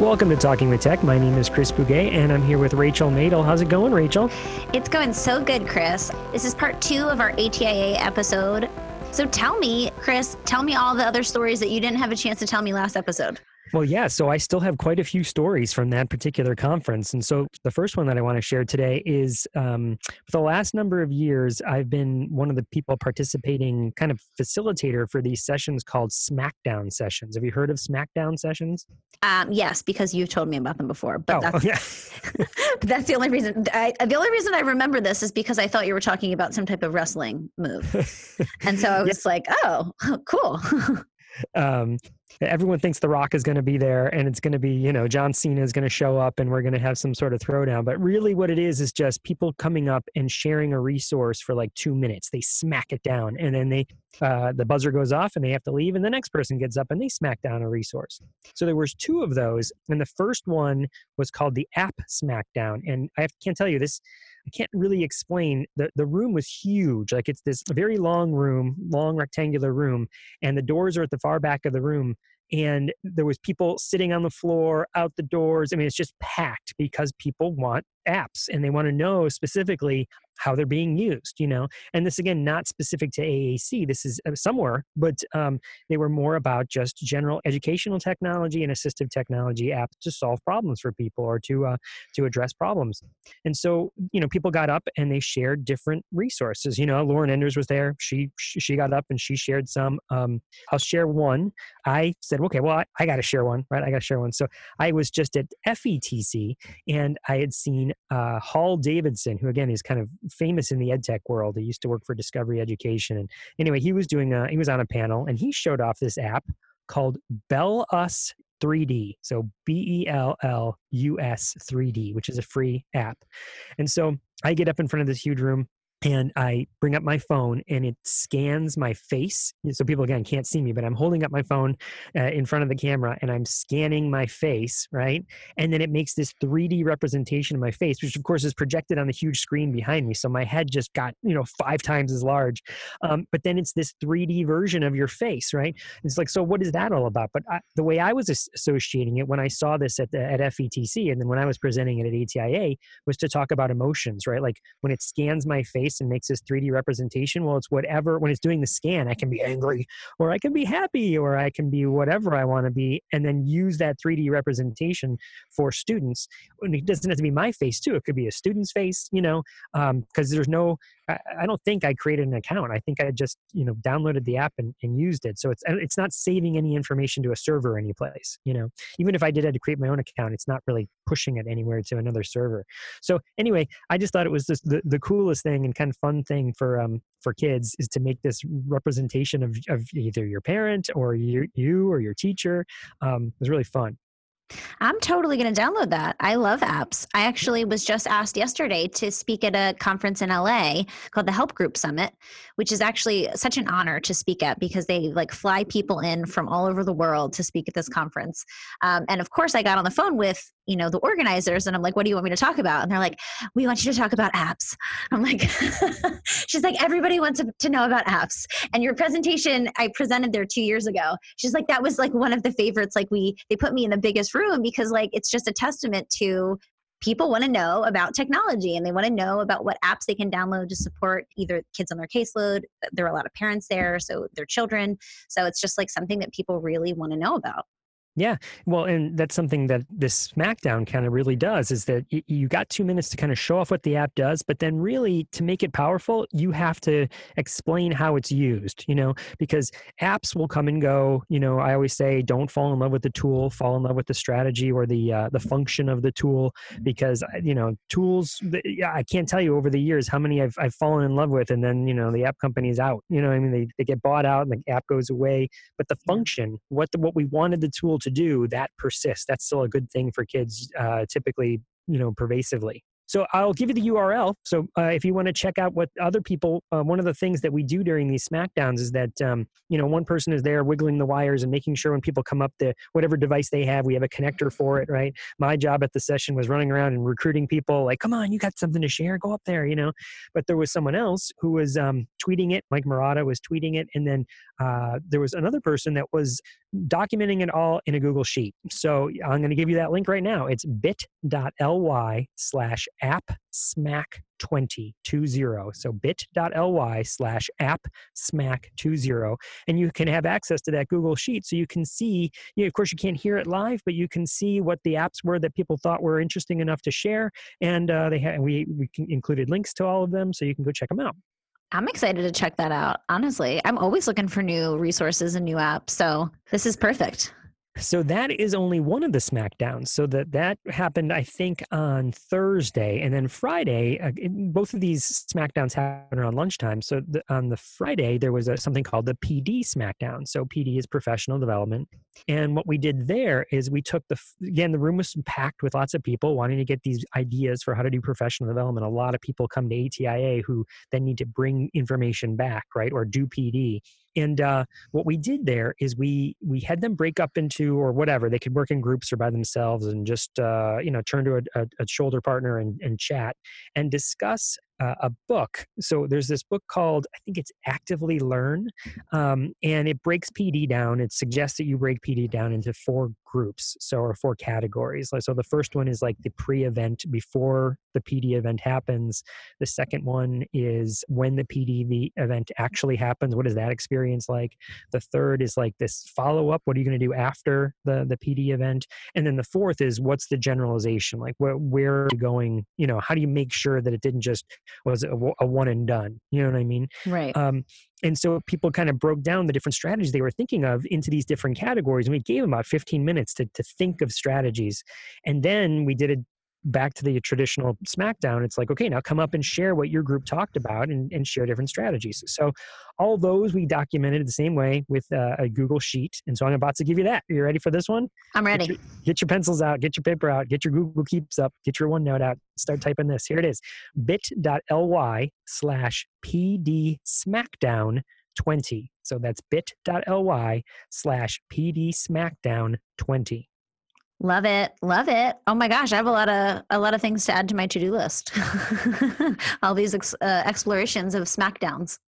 Welcome to Talking with Tech. My name is Chris Bugaj, and I'm here with Rachel Madel. How's it going, Rachel? It's going so good, Chris. This is part two of our ATIA episode. So tell me, Chris, tell me all the other stories that you didn't have a chance to tell me last episode. Well, yeah. So I still have quite a few stories from that particular conference. And so the first one that I want to share today is um, for the last number of years, I've been one of the people participating, kind of facilitator for these sessions called SmackDown sessions. Have you heard of SmackDown sessions? Um, yes, because you've told me about them before. But oh, that's, yeah. but that's the only reason. I, the only reason I remember this is because I thought you were talking about some type of wrestling move. and so I was yeah. like, oh, cool. Um, everyone thinks The Rock is going to be there and it's going to be, you know, John Cena is going to show up and we're going to have some sort of throwdown. But really, what it is is just people coming up and sharing a resource for like two minutes. They smack it down and then they, uh, the buzzer goes off and they have to leave and the next person gets up and they smack down a resource. So there was two of those. And the first one was called the App Smackdown. And I can't tell you this, I can't really explain. The, the room was huge. Like it's this very long room, long rectangular room, and the doors are at the far back of the room and there was people sitting on the floor out the doors i mean it's just packed because people want apps and they want to know specifically how they're being used you know? And this again not specific to aac this is uh, somewhere but um, they were more about just general educational technology and assistive technology apps to solve problems for people or to uh, to address problems. And so you know people got up and they shared different resources you know? Lauren enders was there she she got up and she shared some um, i'll share one. I said okay well i, I got to share one right? I got to share one. So i was just at fetc and i had seen uh, hall davidson who again is kind of famous in the ed tech world. He used to work for Discovery Education. And anyway, he was doing a, he was on a panel and he showed off this app called Bell Us 3D. So B E L L U S 3D, which is a free app. And so I get up in front of this huge room and I bring up my phone and it scans my face. So people again can't see me, but I'm holding up my phone uh, in front of the camera and I'm scanning my face, right? And then it makes this 3D representation of my face, which of course is projected on the huge screen behind me. So my head just got you know five times as large. Um, but then it's this 3D version of your face, right? It's like so. What is that all about? But I, the way I was associating it when I saw this at the, at FETC and then when I was presenting it at ATIA was to talk about emotions, right? Like when it scans my face face and makes this 3D representation. Well, it's whatever, when it's doing the scan, I can be angry or I can be happy or I can be whatever I want to be and then use that 3D representation for students. And it doesn't have to be my face too. It could be a student's face, you know, because um, there's no, I, I, don't think I created an account. I think I just, you know, downloaded the app and, and used it. So it's, it's not saving any information to a server anyplace, you know, even if I did have to create my own account, it's not really pushing it anywhere to another server. So anyway, I just thought it was just the, the coolest thing and kind of fun thing for um for kids is to make this representation of, of either your parent or you, you or your teacher. Um, it was really fun. I'm totally going to download that. I love apps. I actually was just asked yesterday to speak at a conference in LA called the Help Group Summit, which is actually such an honor to speak at because they like fly people in from all over the world to speak at this conference. Um, and of course, I got on the phone with you know the organizers and i'm like what do you want me to talk about? And they're like we want you to talk about apps. I'm like she's like everybody wants to, know about apps. And your presentation i presented there two years ago she's like that was like one of the favorites like we they put me in the biggest room because like it's just a testament to people want to know about technology and they want to know about what apps they can download to support either kids on their caseload there are a lot of parents there so their children so it's just like something that people really want to know about yeah, well, and that's something that this SmackDown kind of really does is that y- you got two minutes to kind of show off what the app does, but then really to make it powerful, you have to explain how it's used, you know, because apps will come and go. You know, I always say don't fall in love with the tool, fall in love with the strategy or the uh, the function of the tool, because uh, you know tools. I can't tell you over the years how many I've I've fallen in love with, and then you know the app company's out. You know, I mean they they get bought out and the app goes away, but the function, what the, what we wanted the tool to do, that persists. That's still a good thing for kids, uh, typically, you know, pervasively. So I'll give you the URL. So uh, if you want to check out what other people, uh, one of the things that we do during these smackdowns is that um, you know one person is there wiggling the wires and making sure when people come up the whatever device they have, we have a connector for it, right? My job at the session was running around and recruiting people, like, come on, you got something to share, go up there, you know. But there was someone else who was um, tweeting it. Mike Marotta was tweeting it, and then uh, there was another person that was documenting it all in a Google Sheet. So I'm going to give you that link right now. It's bit.ly slash app smack 20 So bit.ly slash app smack 20. And you can have access to that Google Sheet. So you can see, you know, of course, you can't hear it live, but you can see what the apps were that people thought were interesting enough to share. And uh, they had, we, we included links to all of them. So you can go check them out. I'm excited to check that out. Honestly, I'm always looking for new resources and new apps. So this is perfect. So that is only one of the SmackDowns. So that that happened, I think, on Thursday, and then Friday. Uh, both of these SmackDowns happened around lunchtime. So the, on the Friday, there was a, something called the PD SmackDown. So PD is professional development, and what we did there is we took the again the room was packed with lots of people wanting to get these ideas for how to do professional development. A lot of people come to ATIA who then need to bring information back, right, or do PD. And uh, what we did there is we we had them break up into or whatever they could work in groups or by themselves and just uh, you know turn to a, a, a shoulder partner and, and chat and discuss uh, a book. So there's this book called, I think it's Actively Learn, um, and it breaks PD down. It suggests that you break PD down into four groups, so or four categories. So the first one is like the pre-event before the PD event happens. The second one is when the PD the event actually happens. What is that experience like? The third is like this follow-up. What are you going to do after the the PD event? And then the fourth is what's the generalization? Like where where are you going? You know, how do you make sure that it didn't just was a, a one and done. You know what I mean? Right. Um, and so people kind of broke down the different strategies they were thinking of into these different categories, and we gave them about 15 minutes to to think of strategies, and then we did a back to the traditional SmackDown, it's like, okay, now come up and share what your group talked about and, and share different strategies. So all those we documented the same way with uh, a Google Sheet. And so I'm about to give you that. Are you ready for this one? I'm ready. Get your, get your, pencils out, get your paper out, get your Google Keeps up, get your OneNote out, start typing this. Here it is bit.ly slash PD SmackDown 20. So that's bit.ly slash PD SmackDown 20. Love it. Love it. Oh my gosh, I have a lot of a lot of things to add to my to-do list. All these ex, uh, explorations of smackdowns.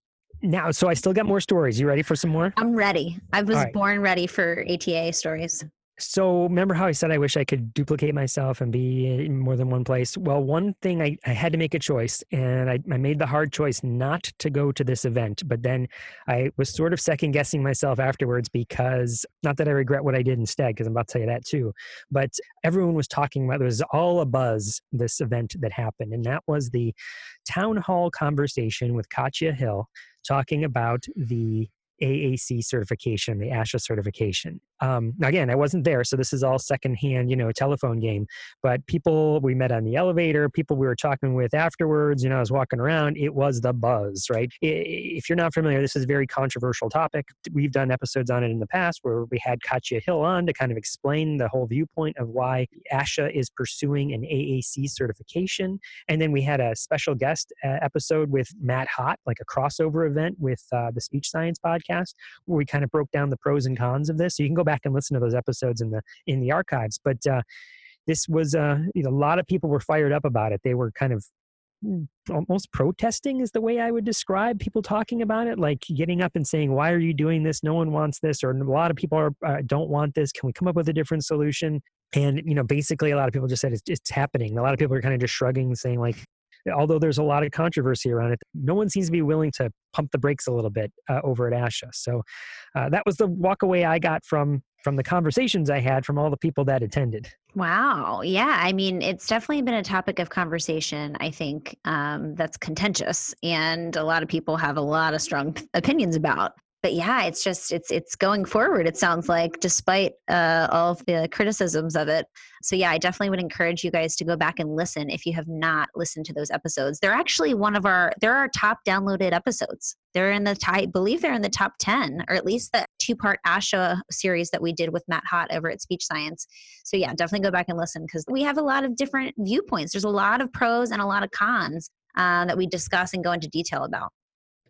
Now, so I still got more stories. You ready for some more? I'm ready. I was right. born ready for ATIA stories. So remember how I said I wish I could duplicate myself and be in more than one place? Well, one thing I, I had to make a choice and I, I made the hard choice not to go to this event. But then I was sort of second guessing myself afterwards because not that I regret what I did instead, because I'm about to tell you that too. But everyone was talking about there was all a buzz this event that happened, and that was the town hall conversation with Katya Hill talking about the AAC certification, the ASHA certification. Um, again, I wasn't there, so this is all secondhand, you know, telephone game. But people we met on the elevator, people we were talking with afterwards, you know, I was walking around, it was the buzz, right? If you're not familiar, this is a very controversial topic. We've done episodes on it in the past where we had Katya Hill on to kind of explain the whole viewpoint of why ASHA is pursuing an AAC certification. And then we had a special guest uh, episode with Matt Hott, like a crossover event with uh, the Speech Science podcast, where we kind of broke down the pros and cons of this. So you can go back back and listen to those episodes in the in the archives. But uh, this was uh, you know, a lot of people were fired up about it. They were kind of mm, almost protesting is the way I would describe people talking about it, like getting up and saying, "Why are you doing this? No one wants this," or "A lot of people are, uh, don't want this. Can we come up with a different solution?" And you know, basically, a lot of people just said it's, it's happening. A lot of people are kind of just shrugging, saying like, although there's a lot of controversy around it, no one seems to be willing to pump the brakes a little bit uh, over at ASHA. So uh, that was the walk away I got from from the conversations I had from all the people that attended. Wow. Yeah. I mean, it's definitely been a topic of conversation, I think, um, that's contentious and a lot of people have a lot of strong opinions about. But yeah, it's just it's it's going forward. It sounds like, despite uh, all of the criticisms of it. So yeah, I definitely would encourage you guys to go back and listen if you have not listened to those episodes. They're actually one of our they're our top downloaded episodes. They're in the I believe they're in the top ten, or at least the two part ASHA series that we did with Matt Hott over at Speech Science. So yeah, definitely go back and listen because we have a lot of different viewpoints. There's a lot of pros and a lot of cons uh, that we discuss and go into detail about.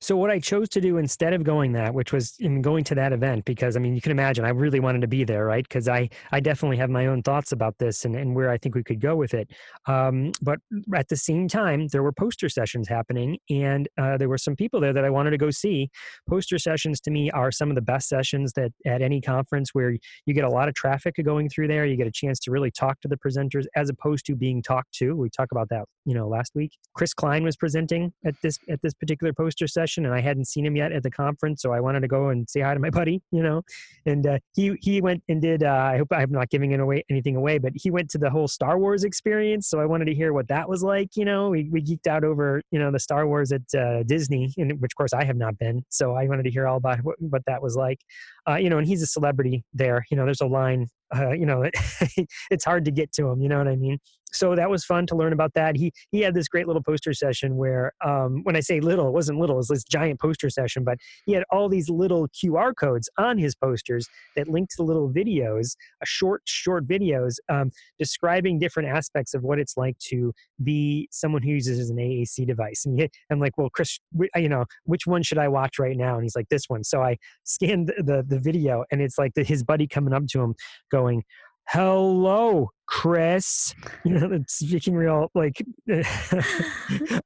So what I chose to do instead of going that, which was in going to that event, because I mean, you can imagine I really wanted to be there, right? Because I I definitely have my own thoughts about this and, and where I think we could go with it. Um, but at the same time, there were poster sessions happening, and uh, there were some people there that I wanted to go see. Poster sessions to me are some of the best sessions that at any conference where you get a lot of traffic going through there. You get a chance to really talk to the presenters as opposed to being talked to. We talked about that, you know, last week. Chris Klein was presenting at this at this particular poster session session and I hadn't seen him yet at the conference, so I wanted to go and say hi to my buddy, you know. And uh, he he went and did. Uh, I hope I'm not giving it away anything away, but he went to the whole Star Wars experience, so I wanted to hear what that was like. You know, we we geeked out over you know the Star Wars at uh, Disney, and which of course I have not been, so I wanted to hear all about what, what that was like. Uh, you know, and he's a celebrity there. You know, there's a line uh, you know, it's hard to get to him. You know what I mean? So that was fun to learn about that. He he had this great little poster session where, um, when I say little, it wasn't little. It was this giant poster session, but he had all these little QR codes on his posters that linked to little videos, a short short videos um, describing different aspects of what it's like to be someone who uses an AAC device. And he, I'm like, well, Chris, you know, which one should I watch right now? And he's like, this one. So I scanned the the video, and it's like the, his buddy coming up to him, going, hello chris. You know speaking real like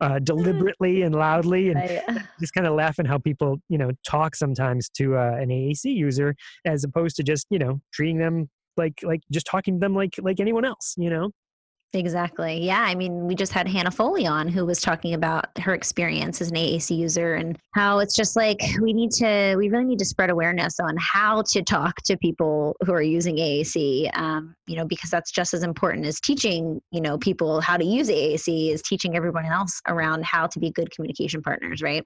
uh, deliberately and loudly and just kind of laughing how people you know talk sometimes to uh, an aac user as opposed to just you know treating them like like just talking to them like like anyone else you know Exactly. Yeah. I mean, we just had Hannah Foley on who was talking about her experience as an AAC user and how it's just like we need to, we really need to spread awareness on how to talk to people who are using AAC, um, you know, because that's just as important as teaching, you know, people how to use AAC is teaching everyone else around how to be good communication partners, right?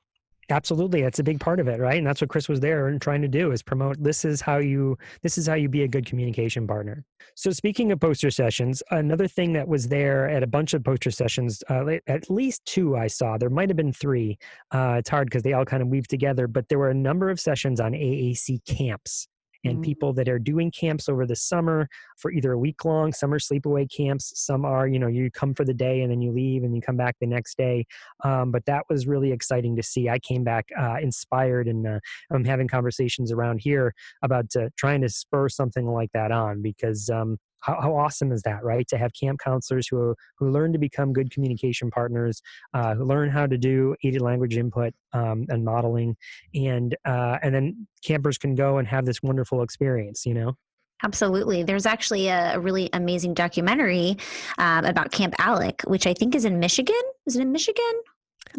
Absolutely, that's a big part of it, right? And that's what Chris was there and trying to do is promote. This is how you this is how you be a good communication partner. So speaking of poster sessions, another thing that was there at a bunch of poster sessions, uh, at least two I saw. There might have been three. Uh, it's hard because they all kind of weave together, but there were a number of sessions on AAC camps and mm-hmm. people that are doing camps over the summer for either a week long summer sleepaway camps. Some are you know you come for the day and then you leave and you come back the next day. Um, but that was really exciting to see. I came back uh, inspired and uh, i'm having conversations around here about uh, trying to spur something like that on because um, how, how awesome is that right to have camp counselors who who learn to become good communication partners uh, who learn how to do aided language input um, and modeling and uh, and then campers can go and have this wonderful experience you know Absolutely. There's actually a, really amazing documentary um, about Camp Alec, which I think is in Michigan. Is it in Michigan?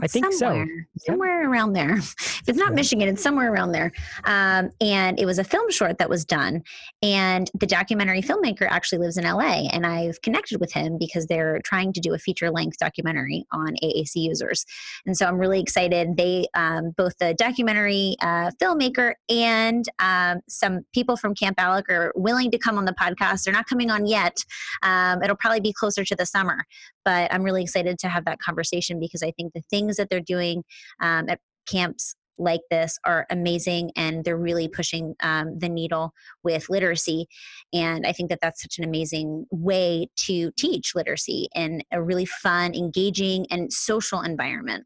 I think somewhere, so. Somewhere around there. If it's not yeah. Michigan, it's somewhere around there. Um, and it was a film short that was done. And the documentary filmmaker actually lives in LA. And I've connected with him because they're trying to do a feature length documentary on AAC users. And so I'm really excited. They, um, both the documentary uh, filmmaker and um, some people from Camp Alec are willing to come on the podcast. They're not coming on yet. Um, it'll probably be closer to the summer. But I'm really excited to have that conversation because I think the things that they're doing um, at camps like this are amazing and they're really pushing um, the needle with literacy and i think that that's such an amazing way to teach literacy in a really fun engaging and social environment.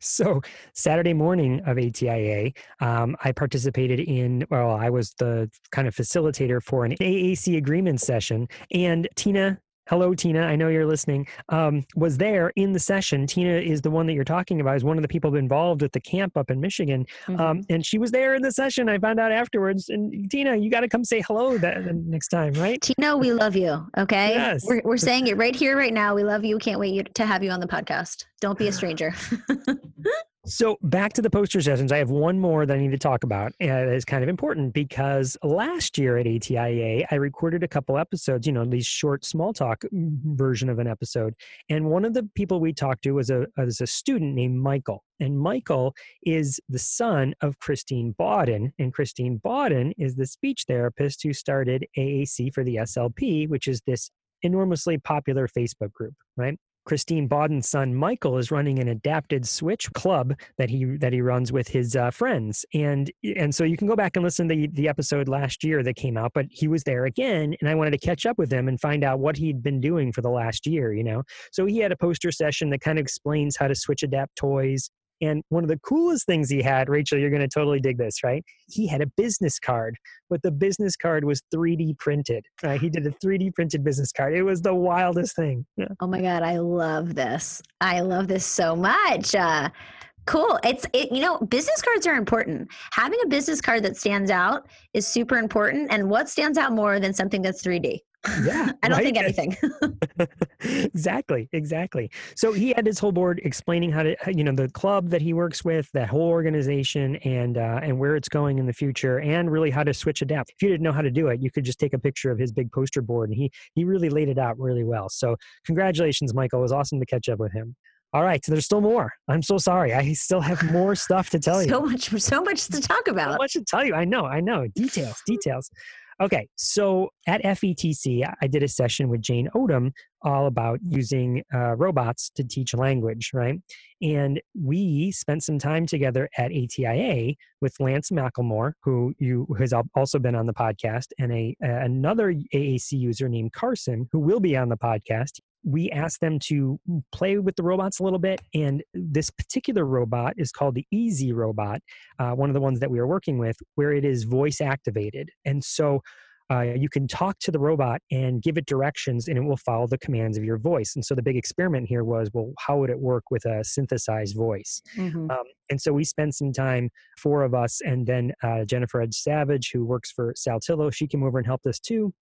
So saturday morning of atia um, i participated in well i was the kind of facilitator for an aac agreement session and tina hello tina. I know you're listening. Um, was there in the session tina is the one that you're talking about is one of the people involved at the camp up in michigan um, mm-hmm. um, and she was there in the session. I found out afterwards and tina you got to come say hello that next time right? Tina we love you okay? Yes. we're, we're saying it right here right now. We love you. Can't wait to have you on the podcast. Don't be a stranger So back to the poster sessions, I have one more that I need to talk about. And that is kind of important because last year at ATIA, I recorded a couple episodes, you know, these short small talk mm, version of an episode. And one of the people we talked to was a, uh, was a student named Michael. And Michael is the son of Christine Bawden. And Christine Bawden is the speech therapist who started AAC for the SLP, which is this enormously popular Facebook group, right? Christine Bawden's son Michael is running an adapted switch club that he that he runs with his uh, friends, and and so you can go back and listen to the the episode last year that came out. But he was there again, and I wanted to catch up with him and find out what he'd been doing for the last year. You know, so he had a poster session that kind of explains how to switch adapt toys and one of the coolest things he had, Rachel, you're going to totally dig this, right? He had a business card, but the business card was 3D printed. Right? He did a 3D printed business card. It was the wildest thing. Yeah. Oh my God, I love this. I love this so much. Uh, cool. It's, it, you know, business cards are important. Having a business card that stands out is super important. And what stands out more than something that's 3D? Yeah. I don't right? think anything. exactly. Exactly. So he had his whole board explaining how to, you know, the club that he works with, that whole organization and, uh, and where it's going in the future and really how to switch adapt. If you didn't know how to do it, you could just take a picture of his big poster board and he, he really laid it out really well. So congratulations, Michael. It was awesome to catch up with him. All right, so there's still more. I'm so sorry. I still have more stuff to tell you. So much, so much to talk about. So much to tell you. I know, I know. Details, details. Okay, so at FETC, I did a session with Jane Odom all about using uh, robots to teach language, right? And we spent some time together at ATIA with Lance McElmore, who you has also been on the podcast, and a another AAC user named Carson, who will be on the podcast we asked them to play with the robots a little bit. And this particular robot is called the Easy Robot, uh, one of the ones that we are working with, where it is voice activated. And so uh, you can talk to the robot and give it directions and it will follow the commands of your voice. And so the big experiment here was well, how would it work with a synthesized voice? Mm-hmm. Um, and so we spent some time, four of us, and then uh, Jennifer Edge Savage, who works for Saltillo, she came over and helped us too.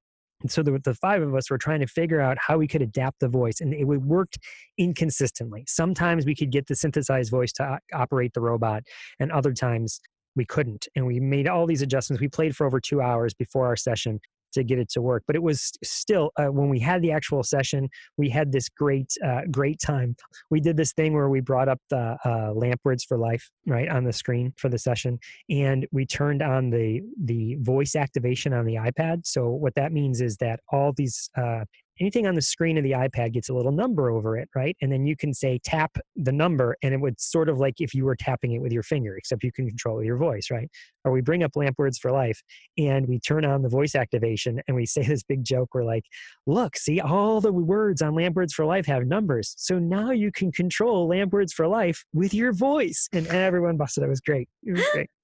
And so the, the five of us were trying to figure out how we could adapt the voice, and it worked inconsistently. Sometimes we could get the synthesized voice to operate the robot, and other times we couldn't. And we made all these adjustments. We played for over two hours before our session, to get it to work. But it was still uh, when we had the actual session, we had this great uh, great time. We did this thing where we brought up the uh, lamp words for life right on the screen for the session, and we turned on the the voice activation on the iPad. So what that means is that all these uh, anything on the screen of the iPad gets a little number over it, right? And then you can say tap the number, and it would sort of like if you were tapping it with your finger, except you can control your voice, right? Or we bring up Lamp Words for Life and we turn on the voice activation and we say this big joke. We're like, look, see, all the words on Lamp Words for Life have numbers. So now you can control Lamp Words for Life with your voice. And everyone busted. It was great. It was great.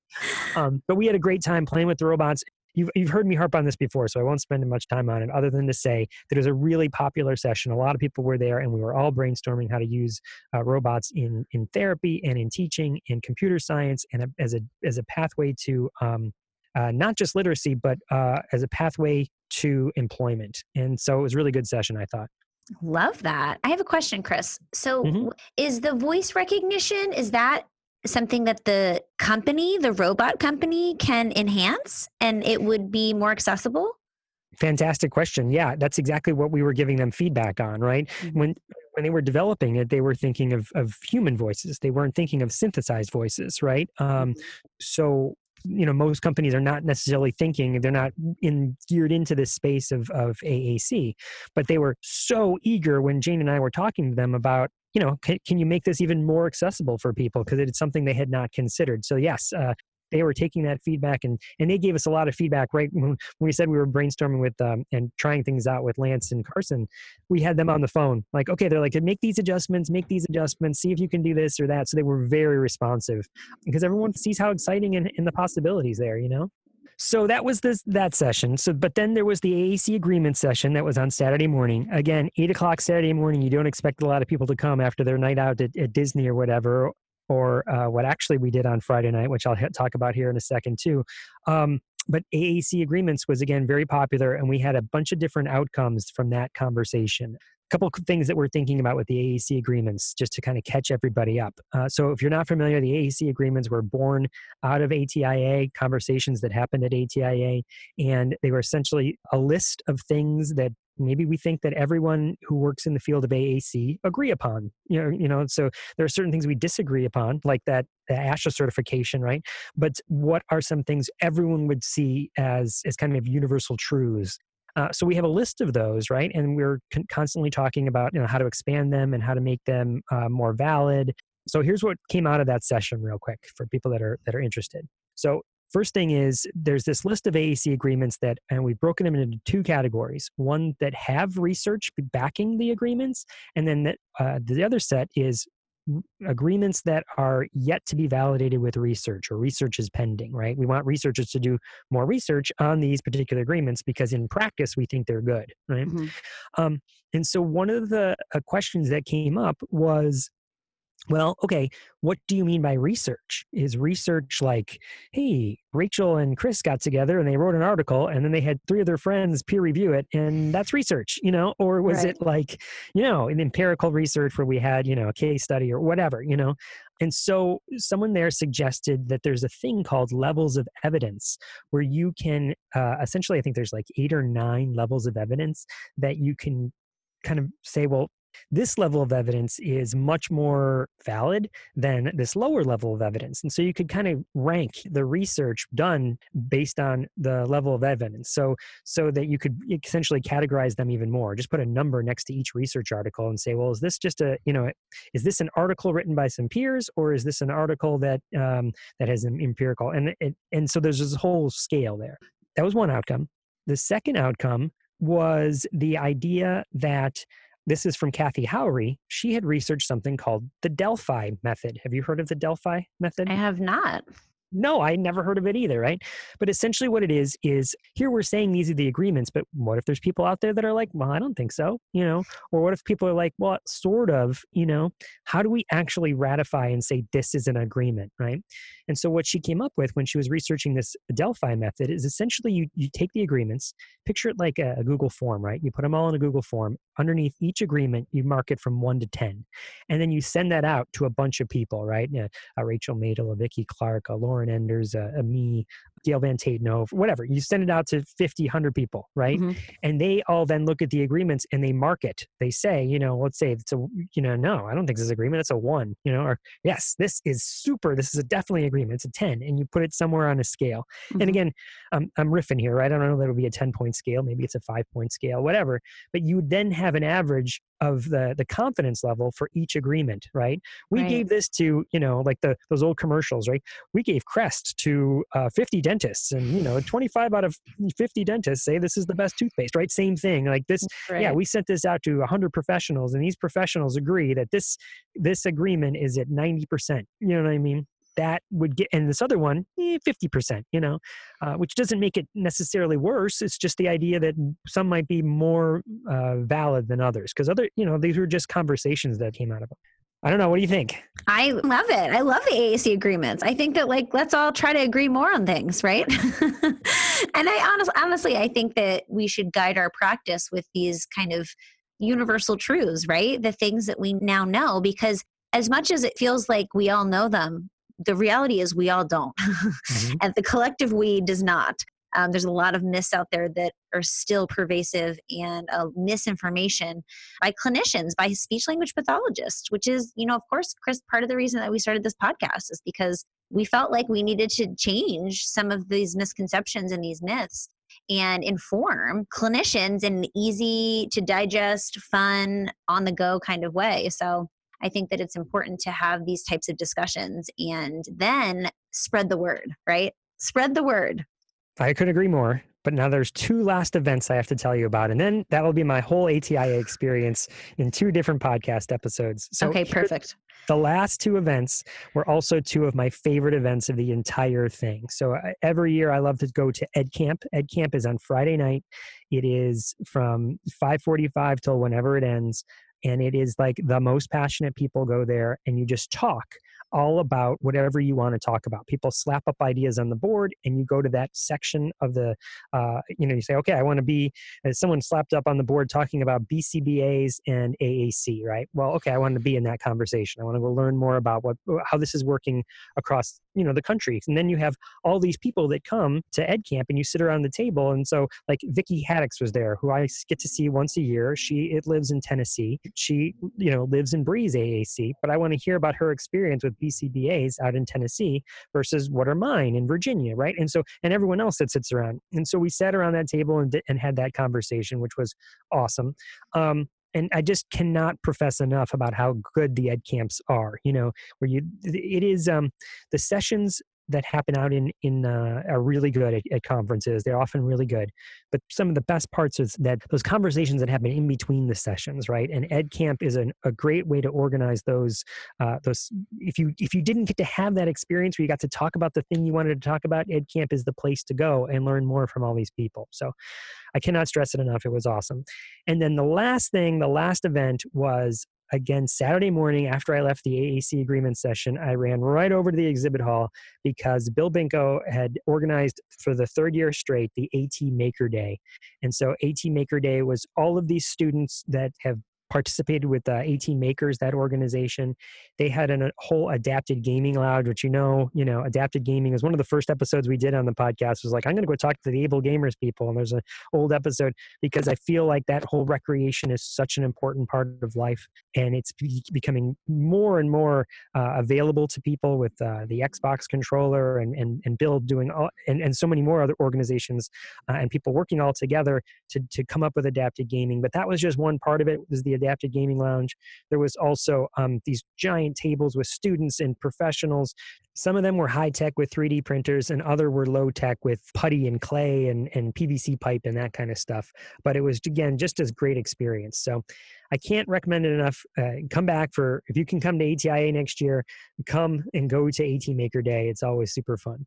Um, but we had a great time playing with the robots you've, you've heard me harp on this before, so I won't spend much time on it other than to say that it was a really popular session. A lot of people were there, and we were all brainstorming how to use uh, robots in, in therapy and in teaching, in computer science, and a, as, a, as a pathway to um, uh, not just literacy, but uh, as a pathway to employment. And so it was a really good session, I thought. Love that. I have a question, Chris. So, mm-hmm. is the voice recognition is that something that the company, the robot company, can enhance and it would be more accessible? Fantastic question. Yeah, that's exactly what we were giving them feedback on, right? Mm-hmm. When when they were developing it, they were thinking of of human voices. They weren't thinking of synthesized voices, right? Um, mm-hmm. so you know most companies are not necessarily thinking they're not in geared into this space of of AAC but they were so eager when Jane and I were talking to them about you know, can, can you make this even more accessible for people? Because it's something they had not considered. So yes, uh, they were taking that feedback and and they gave us a lot of feedback right when, we said we were brainstorming with um, and trying things out with lance and carson we had them on the phone like okay they're like make these adjustments make these adjustments see if you can do this or that so they were very responsive because everyone sees how exciting and, and the possibilities there you know so that was this that session. So, but then there was the AAC agreement session that was on Saturday morning. Again, eight o'clock Saturday morning. You don't expect a lot of people to come after their night out at, at Disney or whatever, or uh, what actually we did on Friday night, which I'll talk about here in a second too. Um, but AAC agreements was again very popular, and we had a bunch of different outcomes from that conversation. Couple things that we're thinking about with the AAC agreements, just to kind of catch everybody up. Uh, so, if you're not familiar, the AAC agreements were born out of ATIA conversations that happened at ATIA, and they were essentially a list of things that maybe we think that everyone who works in the field of AAC agree upon. You know, you know, so there are certain things we disagree upon, like that the ASHA certification, right? But what are some things everyone would see as as kind of universal truths uh, so we have a list of those, right? And we're con- constantly talking about you know how to expand them and how to make them uh, more valid. So here's what came out of that session, real quick, for people that are that are interested. So first thing is there's this list of AAC agreements that, and we've broken them into two categories: one that have research backing the agreements, and then that, uh, the other set is agreements that are yet to be validated with research or research is pending, right? We want researchers to do more research on these particular agreements because in practice we think they're good, right? Mm-hmm. Um, and so one of the uh, questions that came up was well, okay, what do you mean by research? Is research like, hey, Rachel and Chris got together and they wrote an article and then they had three of their friends peer review it and that's research, you know? Or was right. it like, you know, an empirical research where we had, you know, a case study or whatever, you know? And so someone there suggested that there's a thing called levels of evidence where you can uh, essentially, I think there's like eight or nine levels of evidence that you can kind of say, well, this level of evidence is much more valid than this lower level of evidence. And so you could kind of rank the research done based on the level of evidence. So so that you could essentially categorize them even more. Just put a number next to each research article and say, well, is this just a, you know, is this an article written by some peers or is this an article that um, that has an empirical and it, and so there's this whole scale there. That was one outcome. The second outcome was the idea that this is from Kathy Howery. She had researched something called the Delphi method. Have you heard of the Delphi method? I have not no, I never heard of it either, right? But essentially, what it is is here we're saying these are the agreements, but what if there's people out there that are like, well, I don't think so, you know? Or what if people are like, well, sort of, you know? How do we actually ratify and say this is an agreement, right? And so, what she came up with when she was researching this Delphi method is essentially you, you take the agreements, picture it like a, a Google form, right? You put them all in a Google form. Underneath each agreement, you mark it from one to 10. And then you send that out to a bunch of people, right? Uh, Rachel Madel, a Vicki Clark, a Lauren Lauren Enders, a, a me, Gail Van Tatenhove, whatever. You send it out to 50, 100 people, right? Mm-hmm. And they all then look at the agreements and they mark it. They say, you know, let's say it's a, you know, no, I don't think this is agreement. It's a one, you know, or yes, this is super. This is a definitely agreement. It's a 10. And you put it somewhere on a scale. Mm-hmm. And again, I'm riffing here, right? I don't know that it'll be a 10 point scale. Maybe it's a five point scale, whatever. But you would then have an average of the the confidence level for each agreement right we right. gave this to you know like the those old commercials right we gave crest to uh, 50 dentists and you know 25 out of 50 dentists say this is the best toothpaste right same thing like this right. yeah we sent this out to 100 professionals and these professionals agree that this this agreement is at 90% you know what i mean that would get and this other one eh, 50% you know uh, which doesn't make it necessarily worse it's just the idea that some might be more uh, valid than others because other you know these were just conversations that came out of them I don't know. What do you think? I love it. I love the AAC agreements. I think that like let's all try to agree more on things, right? and I honestly, honestly, I think that we should guide our practice with these kind of universal truths, right? The things that we now know, because as much as it feels like we all know them, the reality is we all don't mm-hmm. and the collective we does not um, there's a lot of myths out there that are still pervasive and uh, misinformation by clinicians by speech language pathologists which is you know of course chris part of the reason that we started this podcast is because we felt like we needed to change some of these misconceptions and these myths and inform clinicians in an easy to digest fun on the go kind of way so I think that it's important to have these types of discussions and then spread the word, right? Spread the word. I couldn't agree more. But now there's two last events I have to tell you about. And then that will be my whole ATIA experience in two different podcast episodes. So okay, perfect. The last two events were also two of my favorite events of the entire thing. So uh, every year I love to go to Ed Camp. Ed Camp is on Friday night. It is from 5:45 till whenever it ends and it is like the most passionate people go there and you just talk all about whatever you want to talk about. People slap up ideas on the board, and you go to that section of the, uh, you know, you say, okay, I want to be. Someone slapped up on the board talking about BCBAs and AAC, right? Well, okay, I want to be in that conversation. I want to go learn more about what how this is working across you know the country and then you have all these people that come to ed camp and you sit around the table and so like Vicki Haddix was there who I get to see once a year. She it lives in Tennessee. She you know lives in Breeze AAC but I want to hear about her experience with BCBAs out in Tennessee versus what are mine in Virginia right? And so and everyone else that sits around. And so we sat around that table and, and had that conversation which was awesome. Um, and I just cannot profess enough about how good the ed camps are. You know, where you it is um, the sessions that happen out in in uh, are really good at, at, conferences. They're often really good, but some of the best parts is that those conversations that happen in between the sessions, right? And Ed Camp is an, a great way to organize those. Uh, those if you if you didn't get to have that experience where you got to talk about the thing you wanted to talk about, Ed Camp is the place to go and learn more from all these people. So, I cannot stress it enough. It was awesome. And then the last thing, the last event was again Saturday morning after I left the AAC agreement session, I ran right over to the exhibit hall because Bill Binko had organized for the third year straight the AT Maker Day. And so AT Maker Day was all of these students that have participated with uh, AT Makers, that organization. They had a whole adapted gaming lounge, which you know, you know, adapted gaming is one of the first episodes we did on the podcast. Was like, I'm going to go talk to the able gamers people, and there's an old episode because I feel like that whole recreation is such an important part of life, and it's be- becoming more and more uh, available to people with uh, the Xbox controller and and and Bill doing all, and and so many more other organizations uh, and people working all together to to come up with adapted gaming. But that was just one part of it. Was the adapted gaming lounge. There was also um, these giant tables with students and professionals. Some of them were high tech with 3D printers, and other were low tech with putty and clay and, and PVC pipe and that kind of stuff. But it was again just as great experience. So I can't recommend it enough. Uh, come back for if you can come to ATIA next year, come and go to AT Maker Day. It's always super fun.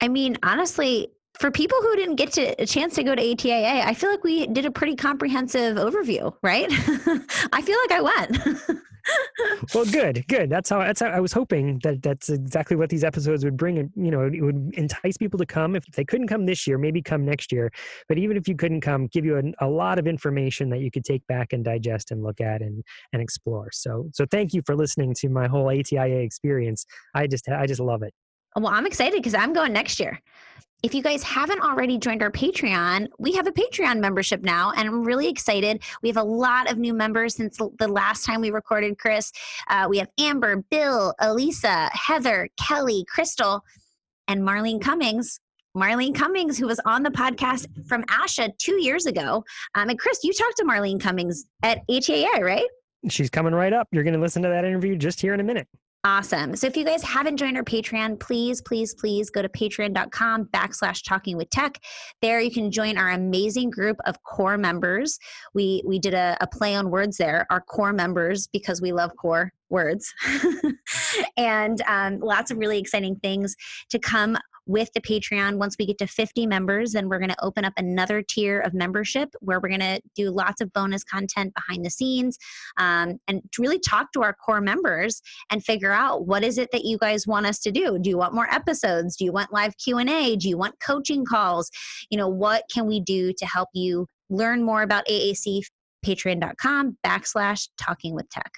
I mean, honestly, for people who didn't get to, a chance to go to ATIA, I feel like we did a pretty comprehensive overview, right? I feel like I went. well, good, good. That's how that's how I was hoping that that's exactly what these episodes would bring. You know, it would entice people to come if they couldn't come this year, maybe come next year. But even if you couldn't come, give you a, a lot of information that you could take back and digest and look at and and explore. So so thank you for listening to my whole ATIA experience. I just I just love it. Well, I'm excited because I'm going next year if you guys haven't already joined our Patreon, we have a Patreon membership now, and I'm really excited. We have a lot of new members since the last time we recorded, Chris. Uh, we have Amber, Bill, Elisa, Heather, Kelly, Crystal, and Marlene Cummings. Marlene Cummings, who was on the podcast from ASHA two years ago. Um, and Chris, you talked to Marlene Cummings at HAA, right? She's coming right up. You're going to listen to that interview just here in a minute. Awesome. So if you guys haven't joined our Patreon, please, please, please go to patreon.com backslash talking with tech. There you can join our amazing group of core members. We we did a, a play on words there, our core members, because we love core words. and um, lots of really exciting things to come with the Patreon. Once we get to 50 members, then we're going to open up another tier of membership where we're going to do lots of bonus content behind the scenes um, and really talk to our core members and figure out what is it that you guys want us to do. Do you want more episodes? Do you want live Q&A? Do you want coaching calls? You know, what can we do to help you learn more about AAC? Patreon.com backslash talking with tech.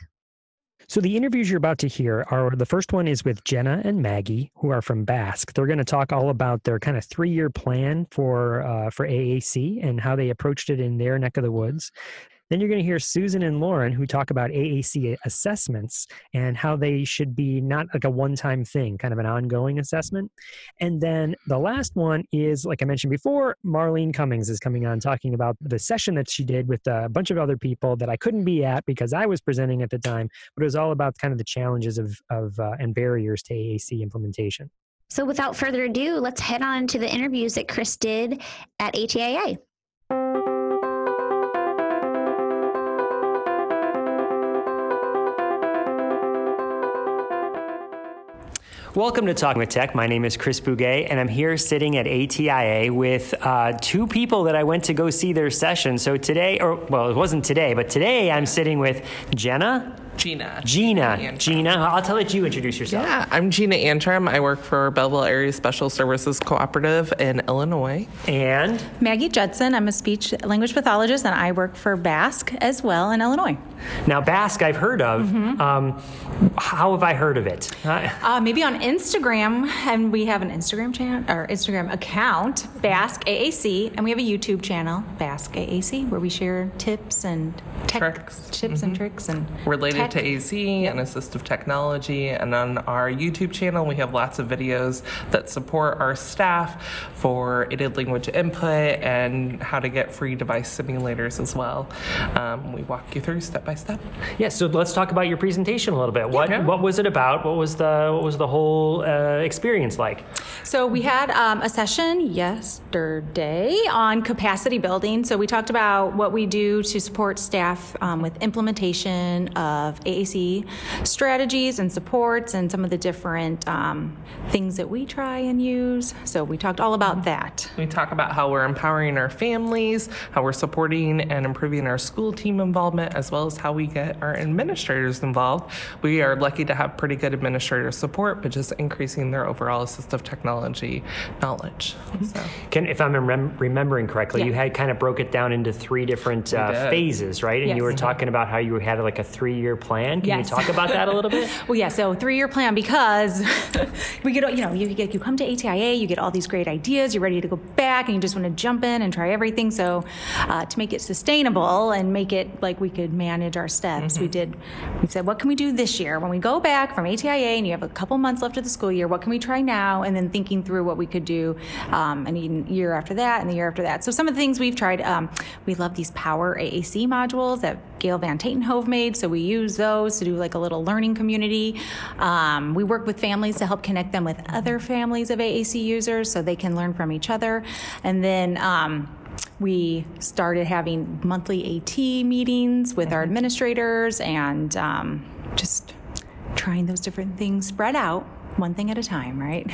So the interviews you're about to hear are the first one is with Jenna and Maggie, who are from BASSC. They're going to talk all about their kind of three year plan for uh, for AAC and how they approached it in their neck of the woods. Then you're going to hear Susan and Lauren who talk about AAC assessments and how they should be not like a one time thing, kind of an ongoing assessment. And then the last one is, like I mentioned before, Marlene Cummings is coming on talking about the session that she did with a bunch of other people that I couldn't be at because I was presenting at the time, but it was all about kind of the challenges of, of uh, and barriers to AAC implementation. So without further ado, let's head on to the interviews that Chris did at ATIA. Welcome to Talking with Tech. My name is Chris Bugaj, and I'm here sitting at ATIA with uh, two people that I went to go see their session. So today, or well, it wasn't today, but today I'm sitting with Jenna Gina. Gina. Antrim. Gina, I'll tell let you introduce yourself. Yeah, I'm Gina Antrim. I work for Belleville Area Special Services Cooperative in Illinois. And Maggie Judson. I'm a speech language pathologist, and I work for BASSC as well in Illinois. Now BASSC, I've heard of. Um, how have I heard of it? Uh, maybe on Instagram, and we have an Instagram channel or Instagram account, BASSC AAC, and we have a YouTube channel, BASSC AAC, where we share tips and tech Tricks. tips and tricks and Related tech. to AAC and assistive technology. And on our YouTube channel, we have lots of videos that support our staff for aided language input and how to get free device simulators as well. Um, we walk you through step by step. yeah, so let's talk about your presentation a little bit. What Yeah. what was it about? What was the what was the whole uh, experience like? So we had um, a session yesterday on capacity building. So we talked about what we do to support staff um, with implementation of AAC strategies and supports, and some of the different um, things that we try and use. So we talked all about that. We talk about how we're empowering our families, how we're supporting and improving our school team involvement, as well as how we get our administrators involved. We are lucky to have pretty good administrator support, but just increasing their overall assistive technology knowledge. So, Can, if I'm remem- remembering correctly, you had kind of broke it down into three different uh, phases, right? And you were talking about how you had like a three-year plan. Can Yes. you talk about that a little bit? Well, yeah, so three-year plan because we get, you know, you get you come to ATIA, you get all these great ideas, you're ready to go back, and you just want to jump in and try everything. So, uh, to make it sustainable and make it like we could manage our steps, we did. We said, what can we do this year when we go back from ATIA and you have a couple months left of the school year? What can we try now? And then thinking through what we could do, um, and even year after that, and the year after that. So some of the things we've tried, um, we love these Power AAC modules that Gail Van Tatenhove made. So we use those to do like a little learning community. Um, we work with families to help connect them with other families of AAC users so they can learn from each other. And then um, we started having monthly AT meetings with our administrators and um, just trying those different things spread out one thing at a time, right?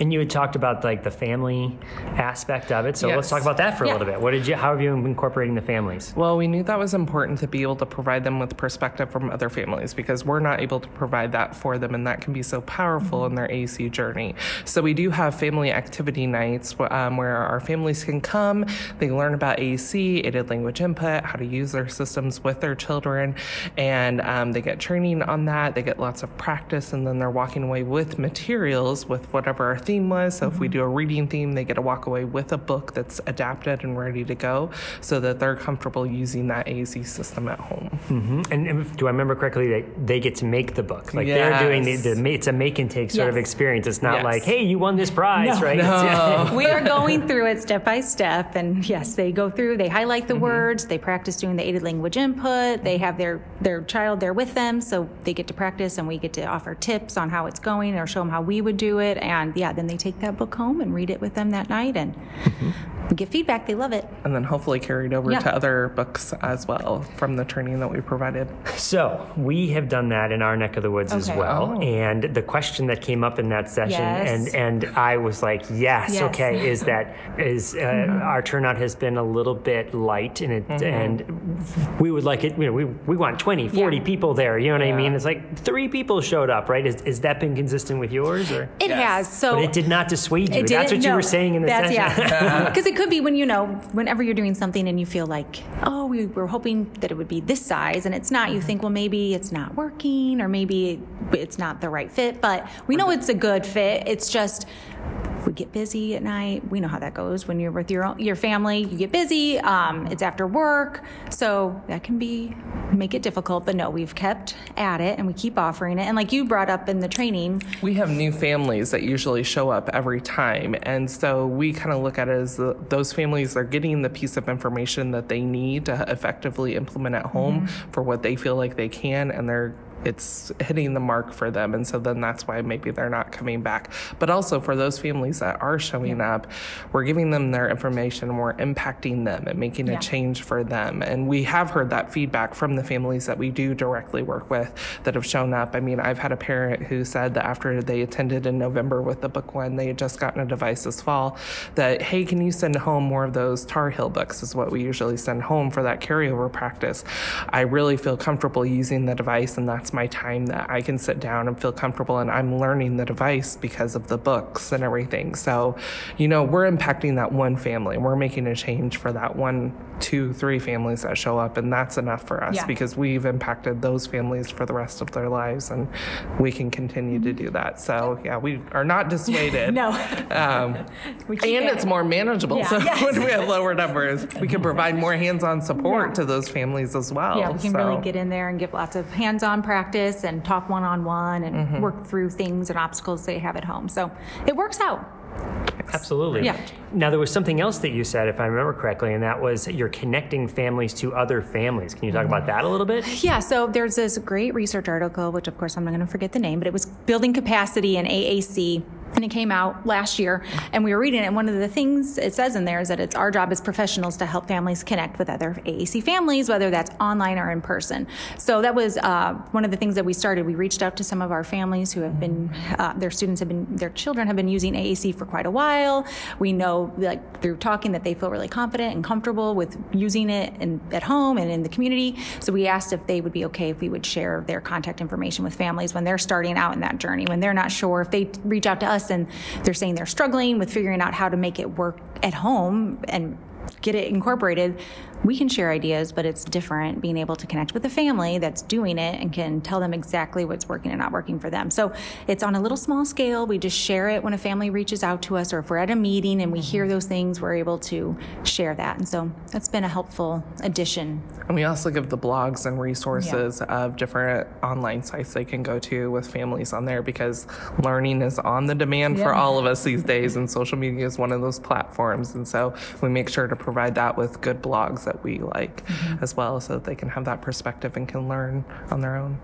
And you had talked about like the family aspect of it. So let's talk about that for a little bit. What did you? How have you been incorporating the families? well, we knew that was important to be able to provide them with perspective from other families because we're not able to provide that for them, and that can be so powerful in their AAC journey. So we do have family activity nights um, where our families can come, they learn about AAC, aided language input, how to use their systems with their children, and um, they get training on that. They get lots of practice, and then they're walking away with materials with whatever our theme was. So if we do a reading theme, they get to walk away with a book that's adapted and ready to go, so that they're comfortable using that AAC system at home. hmm And, and do I remember correctly that they get to make the book? Like they're doing the, the it's a make and take sort of experience. It's not Yes. like, hey, you won this prize, right? It's- we are going through it step by step and yes they go through they highlight the words they practice doing the aided language input they have their their child there with them so they get to practice and we get to offer tips on how it's going or show them how we would do it and yeah then they take that book home and read it with them that night and mm-hmm. we get feedback they love it And then hopefully carried over Yeah. to other books as well from the training that we provided. So we have done that in our neck of the woods as well. Oh. And the question that came up in that session, Yes. and and I was like, yes, Yes. okay, is that is uh, mm-hmm. our turnout has been a little bit light, and it mm-hmm. and we would like it. You know, we we want 20, 40 Yeah. people there. You know what I mean? It's like three people showed up, right? Is, is that been consistent with yours, or? it has so But it did not dissuade you. It That's didn't- what you were saying in the that's, session. Yeah, because it could be when you know, whenever you're doing something and you feel like, oh, we were hoping that it would be this size, and it's not. You mm-hmm. think, well, maybe it's not working, or maybe it's not the right fit. But we know mm-hmm. it's a good fit. It's just we get busy at night. We know how that goes when you're with your own, your family. You get busy. Um, it's after work, so that can be make it difficult. But no, we've kept at it and we keep offering it. And like you brought up in the training, We have new families that usually show up every time. And so we kind of look at it as the, those families are getting the piece of information that they need to effectively implement at home for what they feel like they can. And they're it's hitting the mark for them. And so then that's why maybe they're not coming back. But also for those families that are showing up, we're giving them their information, we're impacting them and making a change for them. And we have heard that feedback from the families that we do directly work with that have shown up. I mean, I've had a parent who said that after they attended in November with the book one, they had just gotten a device this fall, that, hey, can you send home more of those Tar Heel books, is what we usually send home for that carryover practice. I really feel comfortable using the device, and that's my time that I can sit down and feel comfortable, and I'm learning the device because of the books and everything. So, you know, we're impacting that one family. We're making a change for that one, two, three families that show up, and that's enough for us Yeah. because we've impacted those families for the rest of their lives, and we can continue to do that. So, yeah, we are not dissuaded. No. Um, and it- it's more manageable. Yeah. So Yes. when we have lower numbers, we can provide more hands-on support to those families as well. Yeah, we can So- really get in there and give lots of hands-on practice and talk one-on-one and Mm-hmm. work through things and obstacles they have at home. So it works out. Absolutely. Yeah. Now, there was something else that you said, if I remember correctly, and that was you're connecting families to other families. Can you talk about that a little bit? Yeah, so there's this great research article, which of course I'm not going to forget the name, but it was building capacity in AAC. And it came out last year, and we were reading it. And one of the things it says in there is that it's our job as professionals to help families connect with other AAC families, whether that's online or in person. So that was uh, one of the things that we started. We reached out to some of our families who have been, uh, their students have been, their children have been using AAC for quite a while. We know, like through talking, that they feel really confident and comfortable with using it in, at home and in the community. So we asked if they would be okay if we would share their contact information with families when they're starting out in that journey, when they're not sure, if they reach out to us and they're saying they're struggling with figuring out how to make it work at home and get it incorporated, we can share ideas, but it's different being able to connect with a family that's doing it and can tell them exactly what's working and not working for them. So it's on a little small scale. We just share it when a family reaches out to us or if we're at a meeting and we hear those things, we're able to share that. And so that's been a helpful addition. And we also give the blogs and resources of different online sites they can go to with families on there because learning is on the demand for all of us these days, and social media is one of those platforms. And so we make sure to provide that with good blogs that we like as well so that they can have that perspective and can learn on their own.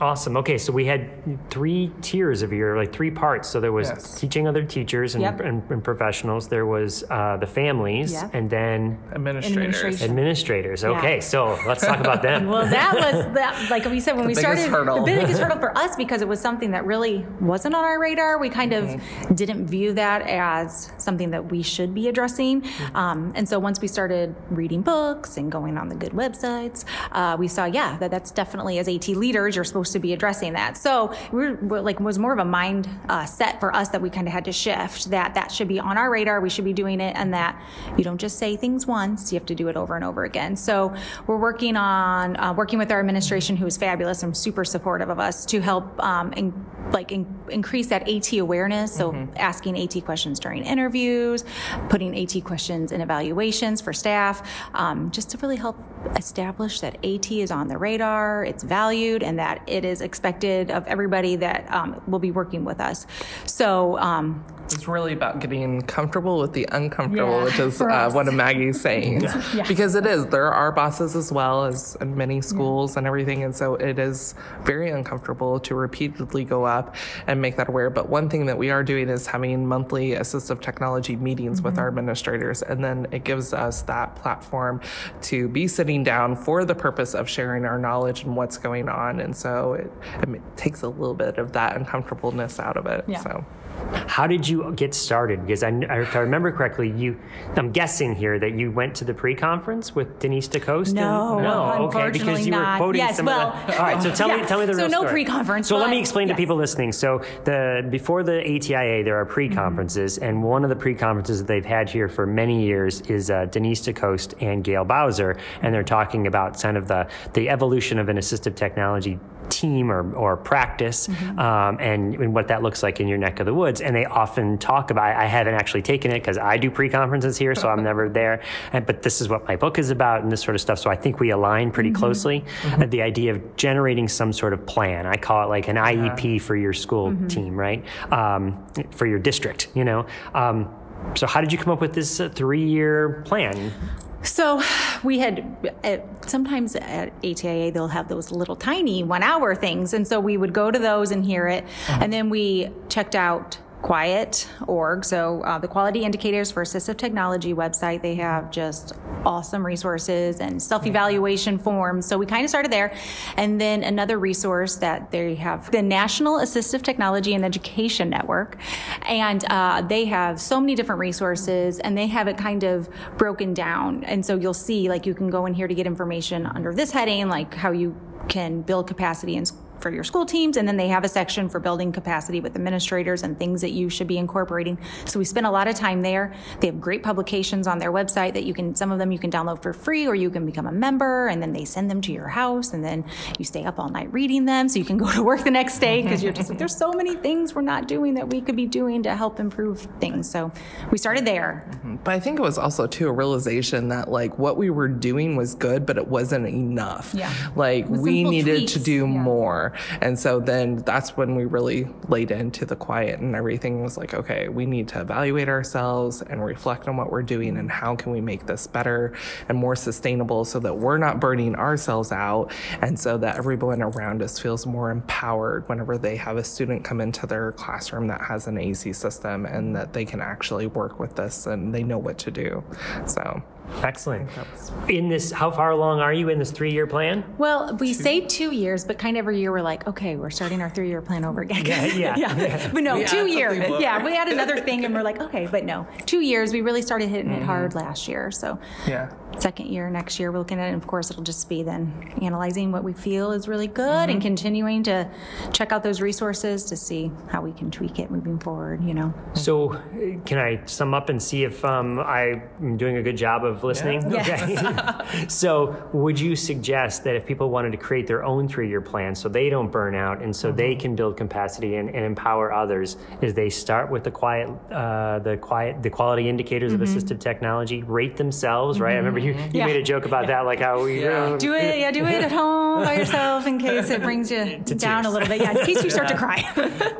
Awesome. Okay, so we had three tiers of your, like three parts. So there was Yes. teaching other teachers and, Yep. and, and professionals. There was uh, the families, Yep. and then Administrators. Administrators. Okay, so let's talk about them. Well, that was that. Like we said when we biggest started, hurdle. the biggest hurdle for us because it was something that really wasn't on our radar. We kind of Mm-hmm. didn't view that as something that we should be addressing. Mm-hmm. Um, and so once we started reading books and going on the good websites, uh, we saw, yeah, that that's definitely as AT leaders, you're supposed to be addressing that. So we're, we're like was more of a mind uh, set for us that we kind of had to shift that that should be on our radar. We should be doing it, and that you don't just say things once; you have to do it over and over again. So we're working on uh, working with our administration, who is fabulous and super supportive of us, to help um, in, like in, increase that AT awareness. So asking AT questions during interviews, putting AT questions in evaluations for staff, um, Um, just to really help establish that AT is on the radar, it's valued, and that it is expected of everybody that um, will be working with us. So. Um, It's really about getting comfortable with the uncomfortable, Yeah, which is for uh, one of Maggie's sayings. Because it is, there are bosses as well as in many schools and everything. And so it is very uncomfortable to repeatedly go up and make that aware. But one thing that we are doing is having monthly assistive technology meetings with our administrators. And then it gives us that platform to be sitting down for the purpose of sharing our knowledge and what's going on. And so it, it takes a little bit of that uncomfortableness out of it. Yeah. So. How did you get started? Because I, if I remember correctly, you, I'm guessing here that you went to the pre-conference with Denise DeCoste. No, and, no, okay, because you were not. quoting Yes, some well, of the. All right, so tell me, tell me the so real no story. pre-conference, So let me explain to people listening. So the before the ATIA, there are pre-conferences, and one of the pre-conferences that they've had here for many years is uh, Denise DeCoste and Gail Bowser, and they're talking about kind of the the evolution of an assistive technology team or, or practice um, and, and what that looks like in your neck of the woods. And they often talk about, I haven't actually taken it because I do pre-conferences here, so I'm never there. And, but this is what my book is about and this sort of stuff. So I think we align pretty closely. Uh, the idea of generating some sort of plan. I call it like an IEP for your school team, right? Um, for your district, you know? Um, so how did you come up with this uh, three-year plan? So we had uh, sometimes at ATIA they'll have those little tiny one hour things, and so we would go to those and hear it, and then we checked out QIAT.org so uh, the quality indicators for assistive technology website they have just awesome resources and self-evaluation forms. So we kind of started there. And then another resource that they have the national assistive technology and education network. And uh, they have so many different resources and they have it kind of broken down. And so you'll see like you can go in here to get information under this heading like how you can build capacity in for your school teams, and then they have a section for building capacity with administrators and things that you should be incorporating. So we spent a lot of time there. They have great publications on their website that you can, some of them you can download for free, or you can become a member, and then they send them to your house, and then you stay up all night reading them, so you can go to work the next day because you're just like, there's so many things we're not doing that we could be doing to help improve things. So we started there. Mm-hmm. But I think it was also too a realization that like what we were doing was good, but it wasn't enough. Yeah. Like we needed to do yeah. more. And so then that's when we really laid into the QIAT and everything was like, okay, we need to evaluate ourselves and reflect on what we're doing and how can we make this better and more sustainable so that we're not burning ourselves out and so that everyone around us feels more empowered whenever they have a student come into their classroom that has an AAC system and that they can actually work with this and they know what to do. So Excellent. In this, how far along are you in this three-year plan? Well, we say two years, but kind of every year we're like, okay, we're starting our three year plan over again. Yeah, yeah. But no, We add two years. something more. Yeah, we had another thing and we're like, okay, but no, two years. We really started hitting it hard Mm-hmm. last year. So, yeah. second year, next year, we're looking at it. And of course, it'll just be then analyzing what we feel is really good Mm-hmm. and continuing to check out those resources to see how we can tweak it moving forward, you know? So, uh, can I sum up and see if um, I'm doing a good job of listening? Yes. Okay. so, would you suggest that if people wanted to create their own three-year plan so they don't burn out and so they can build capacity and, and empower others, is they start with the QIAT, uh, the QIAT, the quality indicators of assistive technology, rate themselves, right? I remember you, you Yeah. made a joke about that, like how we Yeah. Do it, yeah, do it at home by yourself in case it brings you down a little bit. Yeah, in case you start to cry.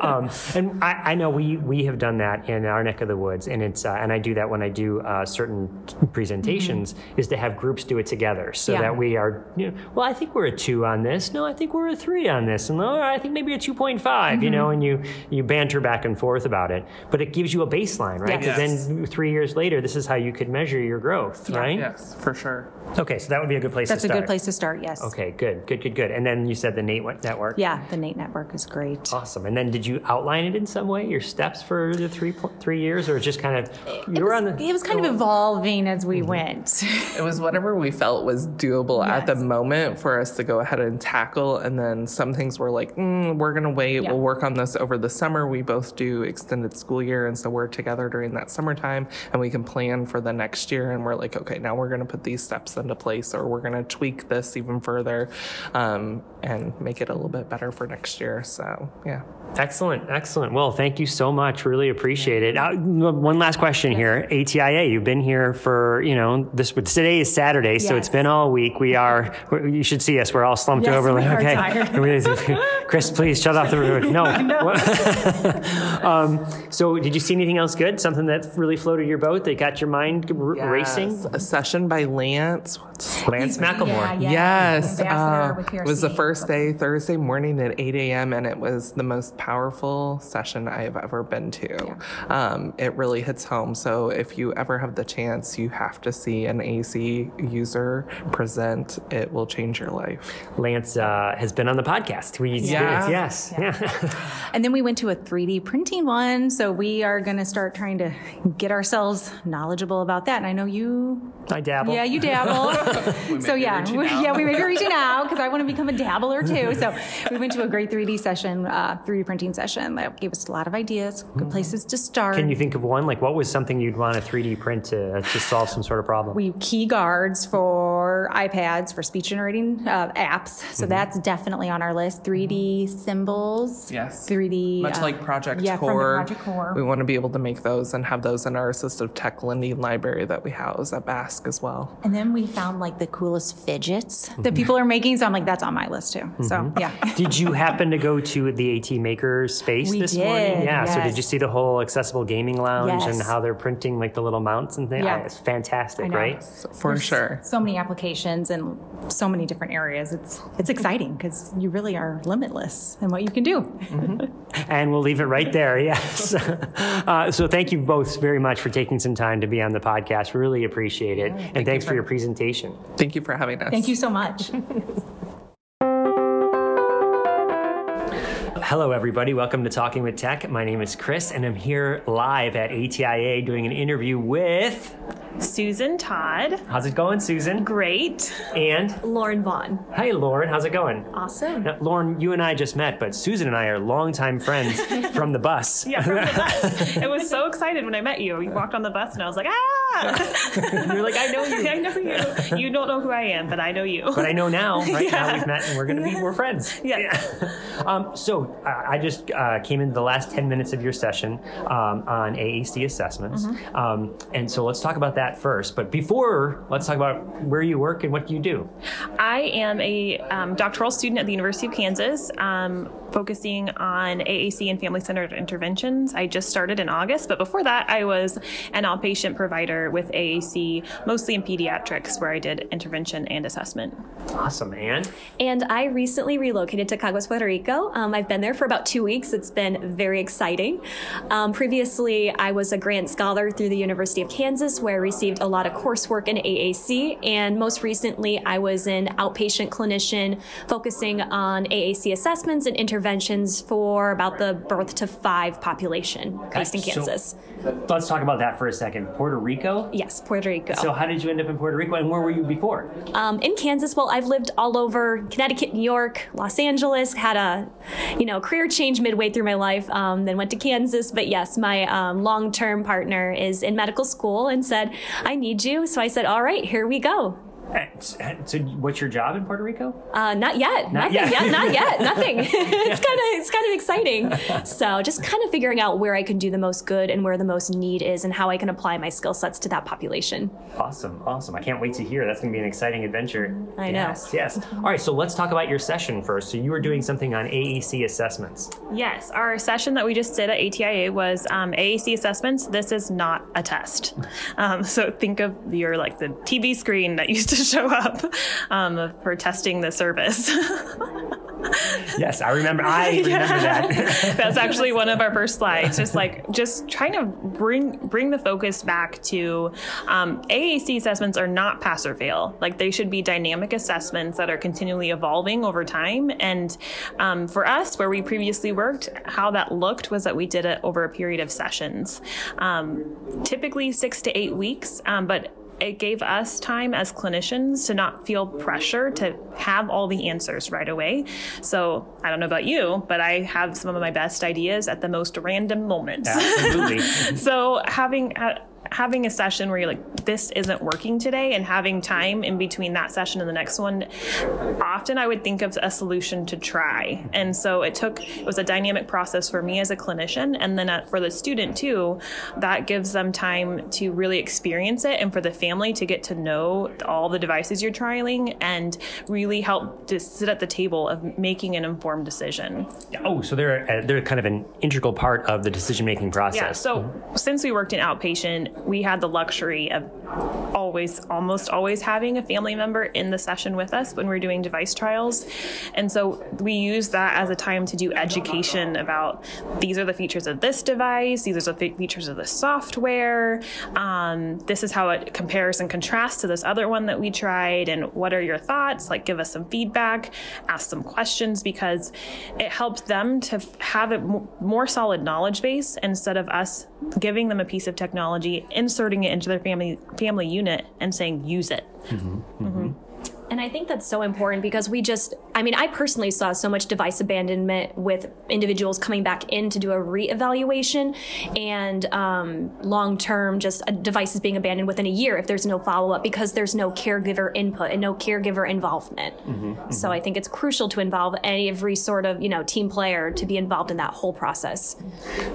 um, and I, I know we we have done that in our neck of the woods, and it's uh, and I do that when I do uh, certain presentations Mm-hmm. is to have groups do it together, so Yeah. that we are. You know, well, I think we're a two on this. No, I think we're a three on this, and oh, I think maybe a two point You mm-hmm. know, and you you banter back and forth about it, but it gives you a baseline, right? Yes. Because then three years later, this is how you could measure your growth, right? Yes, for sure. Okay, so that would be a good place. To start. That's a start. good place to start, yes. Okay, good, good, good, good. And then you said the NATE network. Yeah, the NATE Network is great. Awesome. And then did you outline it in some way, your steps for the three po- three years, or just kind of you It were was, on the it was kind of evolving as we went. It was whatever we felt was doable at the Yes. moment for us to go ahead and tackle. And then some things were like, mm, we're going to wait. Yeah. We'll work on this over the summer. We both do extended school year. And so we're together during that summertime and we can plan for the next year. And we're like, okay, now we're going to put these steps into place or we're going to tweak this even further um, and make it a little bit better for next year. So, yeah. excellent, excellent. Well, thank you so much. Really appreciate it. Uh, one last question here. ATIA, you've been here for you know this. Today is Saturday, so it's been all week. We are. You should see us. We're all slumped Yes, over. we like, are okay, tired. Chris, please shut off the room. No. um, so, did you see anything else good? Something that really floated your boat that got your mind r- racing? A session by Lance next one. Lance Macklemore. Yeah, Yes, uh, it was the first day, Thursday morning at 8 a.m., and it was the most powerful session I have ever been to. Um, it really hits home. So if you ever have the chance, you have to see an AAC user present. It will change your life. Lance uh, has been on the podcast. We Yeah. yes, yeah. And then we went to a 3D printing one. So we are going to start trying to get ourselves knowledgeable about that. And I know you, I dabble. yeah, you dabble. so yeah, we, yeah, we may be reaching out because I want to become a dabbler too. So we went to a great 3D session, uh, 3D printing session that gave us a lot of ideas, good places to start. Can you think of one? Like, what was something you'd want a 3D print to, to solve some sort of problem? we key guards for for iPads for speech generating uh, apps. So Mm-hmm. that's definitely on our list. 3D symbols. Yes. 3D. Much uh, like Project yeah, from the Core, Project Core. we want to be able to make those and have those in our assistive tech lending library that we house at BASSC as well. And then we found like the coolest fidgets that people are making. So I'm like, that's on my list too. So yeah. Did you happen to go to the AT Maker space We this morning? did, Yeah. So did you see the whole accessible gaming lounge and how they're printing like the little mounts and things? Yeah. It's fantastic, I know. right? For sure. so many applications and so many different areas. It's it's exciting because you really are limitless in what you can do. And we'll leave it right there. Yes. uh, so thank you both very much for taking some time to be on the podcast. We really appreciate it. and thanks for your presentation. Thank you for having us. Thank you so much. Hello, everybody. Welcome to Talking with Tech. My name is Chris, and I'm here live at ATIA doing an interview with. Susan Todd. How's it going, Susan? Great. And Lauren Vaughn. Hey, Lauren. How's it going? Awesome. Now, Lauren, you and I just met, but Susan and I are longtime friends from the bus. Yeah, from the bus. I was so excited when I met you. You walked on the bus and I was like, ah! You're like, I know you. I know you. You don't know who I am, but I know you. But I know now, right now we've met and we're going to be more friends. Yeah. Um, so I just uh, came into the last 10 minutes of your session um, on AAC assessments. Mm-hmm. Um, and so let's talk about that first. But before, let's talk about where you work and what you do. I am a um, doctoral student at the University of Kansas, um, focusing on AAC and family centered interventions. I just started in August, but before that, I was an outpatient provider with AAC, mostly in pediatrics, where I did intervention and assessment. Awesome. And And I recently relocated to Caguas, Puerto Rico. Um, I've been there for about two weeks. It's been very exciting. Um, previously, I was a grant scholar through the University of Kansas, where I received a lot of coursework in AAC. And most recently, I was an outpatient clinician focusing on AAC assessments and interventions for about the birth to five population based in So- Kansas. let's talk about that for a second. Puerto Rico? yes, Puerto Rico. So how did you end up in Puerto Rico and where were you before? Um, in Kansas, well, I've lived all over Connecticut, New York, Los Angeles. Had a, you know, career change midway through my life. Um, then went to Kansas. But yes, my um, long-term partner is in medical school and said, "I need you." So I said, "All right, here we go." So what's your job in Puerto Rico? Uh, not yet. Not Nothing yet. yet. Not yet. Nothing. it's kind of it's kind of exciting. So just kind of figuring out where I can do the most good and where the most need is, and how I can apply my skill sets to that population. Awesome, awesome. I can't wait to hear. That's going to be an exciting adventure. I know. Yes, yes. All right, so let's talk about your session first. So you were doing something on AAC assessments. Yes, our session that we just did at ATIA was um, AAC assessments. This is not a test. Um, so think of your like the TV screen that used to show up um, for testing the service. Yes, I remember. I remember that. That's actually one of our first slides. Just like just trying to bring bring the focus back to um, AAC assessments are not pass or fail. Like they should be dynamic assessments that are continually evolving over time. And um, for us, where we previously worked, how that looked was that we did it over a period of sessions, um, typically six to eight weeks. Um, but it gave us time as clinicians to not feel pressure to have all the answers right away. So I don't know about you, but I have some of my best ideas at the most random moments. Absolutely. so having uh, having a session where you're like this isn't working today and having time in between that session and the next one often i would think of a solution to try and so it took it was a dynamic process for me as a clinician and then uh, for the student too that gives them time to really experience it and for the family to get to know all the devices you're trialing and really help to sit at the table of making an informed decision oh, so they're uh, they're kind of an integral part of the decision making process. yeah. So since we worked in outpatient, we had the luxury of always, almost always having a family member in the session with us when we are doing device trials. And so we use that as a time to do education about these are the features of this device, these are the features of the software, um, this is how it compares and contrasts to this other one that we tried, and what are your thoughts? Like, give us some feedback, ask some questions because it helps them to have a more solid knowledge base instead of us giving them a piece of technology, inserting it into their family family unit, and saying use it. And And I think that's so important because we just, I mean, I personally saw so much device abandonment with individuals coming back in to do a reevaluation and um, long term, just uh, devices being abandoned within a year if there's no follow up because there's no caregiver input and no caregiver involvement. Mm-hmm, So I think it's crucial to involve every sort of, you know, team player to be involved in that whole process.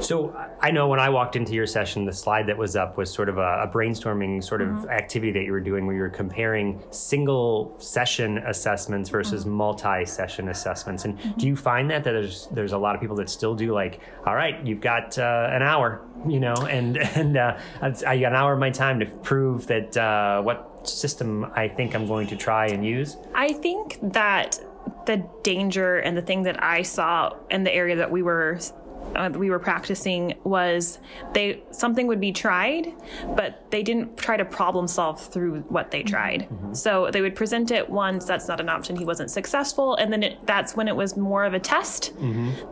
So I know when I walked into your session, the slide that was up was sort of a, a brainstorming sort of activity that you were doing where you were comparing single session assessments versus multi-session assessments. And do you find that that there's there's a lot of people that still do like, all right, you've got uh, an hour, you know, and and uh, I got an hour of my time to prove that uh, what system I think I'm going to try and use. I think that the danger and the thing that I saw in the area that we were uh, we were practicing was they something would be tried, but they didn't try to problem solve through what they tried. So they would present it once. That's not an option. He wasn't successful, and then it, that's when it was more of a test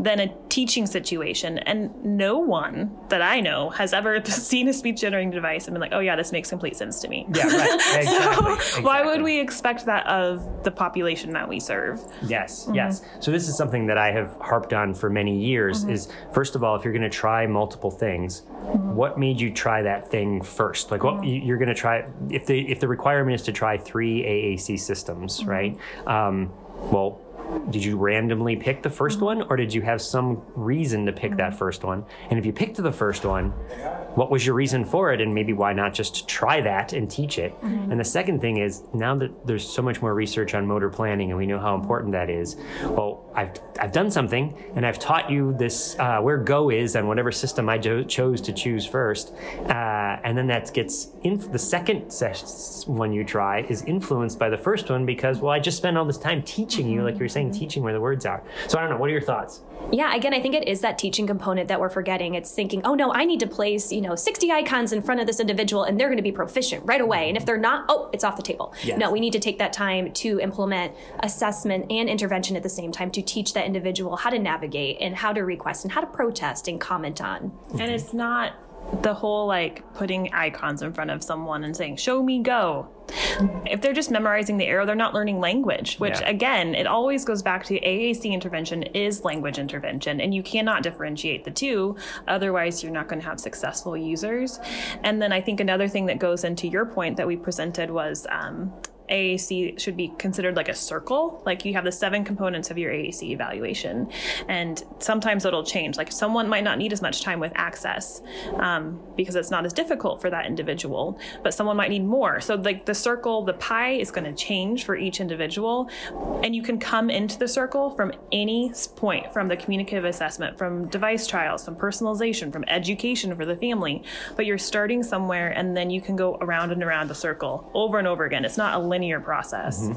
than a teaching situation. And no one that I know has ever seen a speech generating device and been like, "Oh yeah, this makes complete sense to me." Yeah, right. Exactly. So why would we expect that of the population that we serve? Yes, Mm-hmm. yes. So this is something that I have harped on for many years Mm-hmm. is first of all, if you're going to try multiple things, Mm-hmm. what made you try that thing first? Like what you- you're going to try if the if the requirement is to try 3 AAC systems, Mm-hmm. right? Um, well, did you randomly pick the 1st Mm-hmm. one or did you have some reason to pick that first one? And if you picked the first one, what was your reason for it and maybe why not just try that and teach it and the second thing is now that there's so much more research on motor planning and we know how important that is well i've, I've done something and i've taught you this uh, where go is on whatever system i jo- chose to choose first uh, and then that gets in the second ses- one you try is influenced by the first one because well i just spent all this time teaching you like you were saying teaching where the words are. So i don't know what are your thoughts Yeah, again, I think it is that teaching component that we're forgetting. It's thinking, oh no, I need to place, you know, 60 icons in front of this individual and they're going to be proficient right away. And if they're not, oh, it's off the table. Yes. No, we need to take that time to implement assessment and intervention at the same time to teach that individual how to navigate and how to request and how to protest and comment on. And it's not the whole like putting icons in front of someone and saying, show me go. If they're just memorizing the arrow, they're not learning language, which Yeah. again, it always goes back to AAC intervention is language intervention, and you cannot differentiate the two. Otherwise, you're not going to have successful users. And then I think another thing that goes into your point that we presented was um, AAC should be considered like a circle. Like you have the seven components of your AAC evaluation, and sometimes it'll change. Like someone might not need as much time with access um, because it's not as difficult for that individual, but someone might need more. So like the circle, the pie is going to change for each individual, and you can come into the circle from any point, from the communicative assessment, from device trials, from personalization, from education for the family. But you're starting somewhere, and then you can go around and around the circle over and over again. It's not a linear process.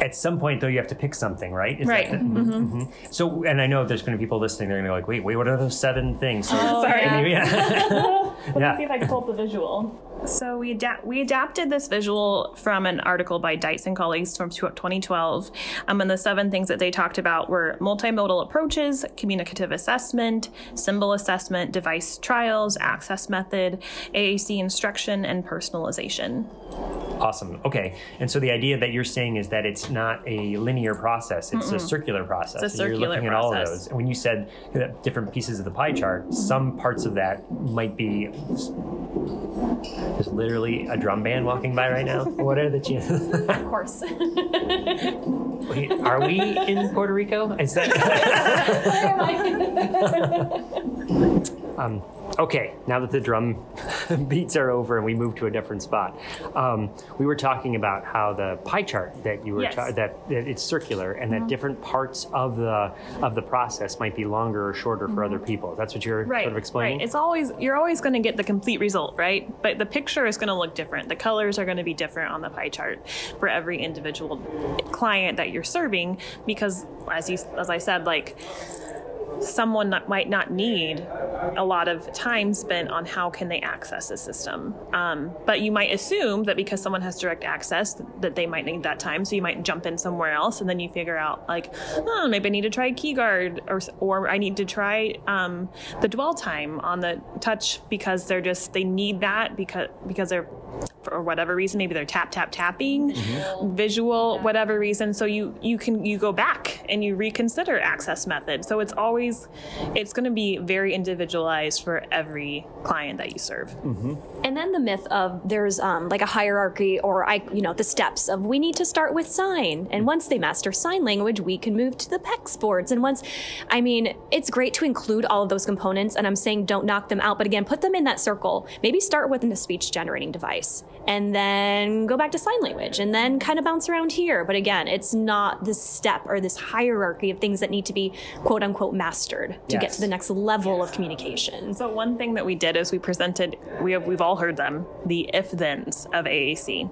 At some point, though, you have to pick something, right? Is Right. The, Mhm. So, and I know there's going to be people listening. They're going to be like, "Wait, wait, what are those seven things?" So, sorry. you- yeah. Let Yeah. me see if I can pull up the visual. So we we adapted this visual from an article by Dietz and colleagues from 2012. Um, and the seven things that they talked about were multimodal approaches, communicative assessment, symbol assessment, device trials, access method, AAC instruction, and personalization. Awesome. Okay. And so the idea that you're saying is that it's not a linear process; it's a circular process. It's a and you're circular looking at all of those. And when you said that different pieces of the pie chart, some parts of that might be just literally a drum band walking by right now. what are the chances? Of course. Wait, are we in Puerto Rico? Is that? Um, okay, now that the drum beats are over and we move to a different spot, um, we were talking about how the pie chart that you were Yes. ta- that, that it's circular and that different parts of the of the process might be longer or shorter for other people. That's what you're Right. sort of explaining. Right. It's always you're always going to get the complete result, right? But the picture is going to look different. The colors are going to be different on the pie chart for every individual client that you're serving because as you as I said like someone not, might not need a lot of time spent on how can they access a system. Um, but you might assume that because someone has direct access that they might need that time. So you might jump in somewhere else and then you figure out like oh maybe i need to try keyguard or, or i need to try um, the dwell time on the touch because they're just they need that because because they're or whatever reason, maybe they're tap tap tapping, mm-hmm. visual, whatever reason. So you you can you go back and you reconsider access method. So it's always it's going to be very individualized for every client that you serve. Mm-hmm. And then the myth of there's um, like a hierarchy or I, you know, the steps of we need to start with sign, and mm-hmm. once they master sign language, we can move to the PECS boards. And once, I mean, it's great to include all of those components, and I'm saying don't knock them out, but again, put them in that circle. Maybe start with a speech generating device, and then go back to sign language, and then kind of bounce around here. But again, it's not this step or this hierarchy of things that need to be quote unquote mastered to get to the next level of communication. So one thing that we did is we presented we have we've all heard them the if thens of AAC.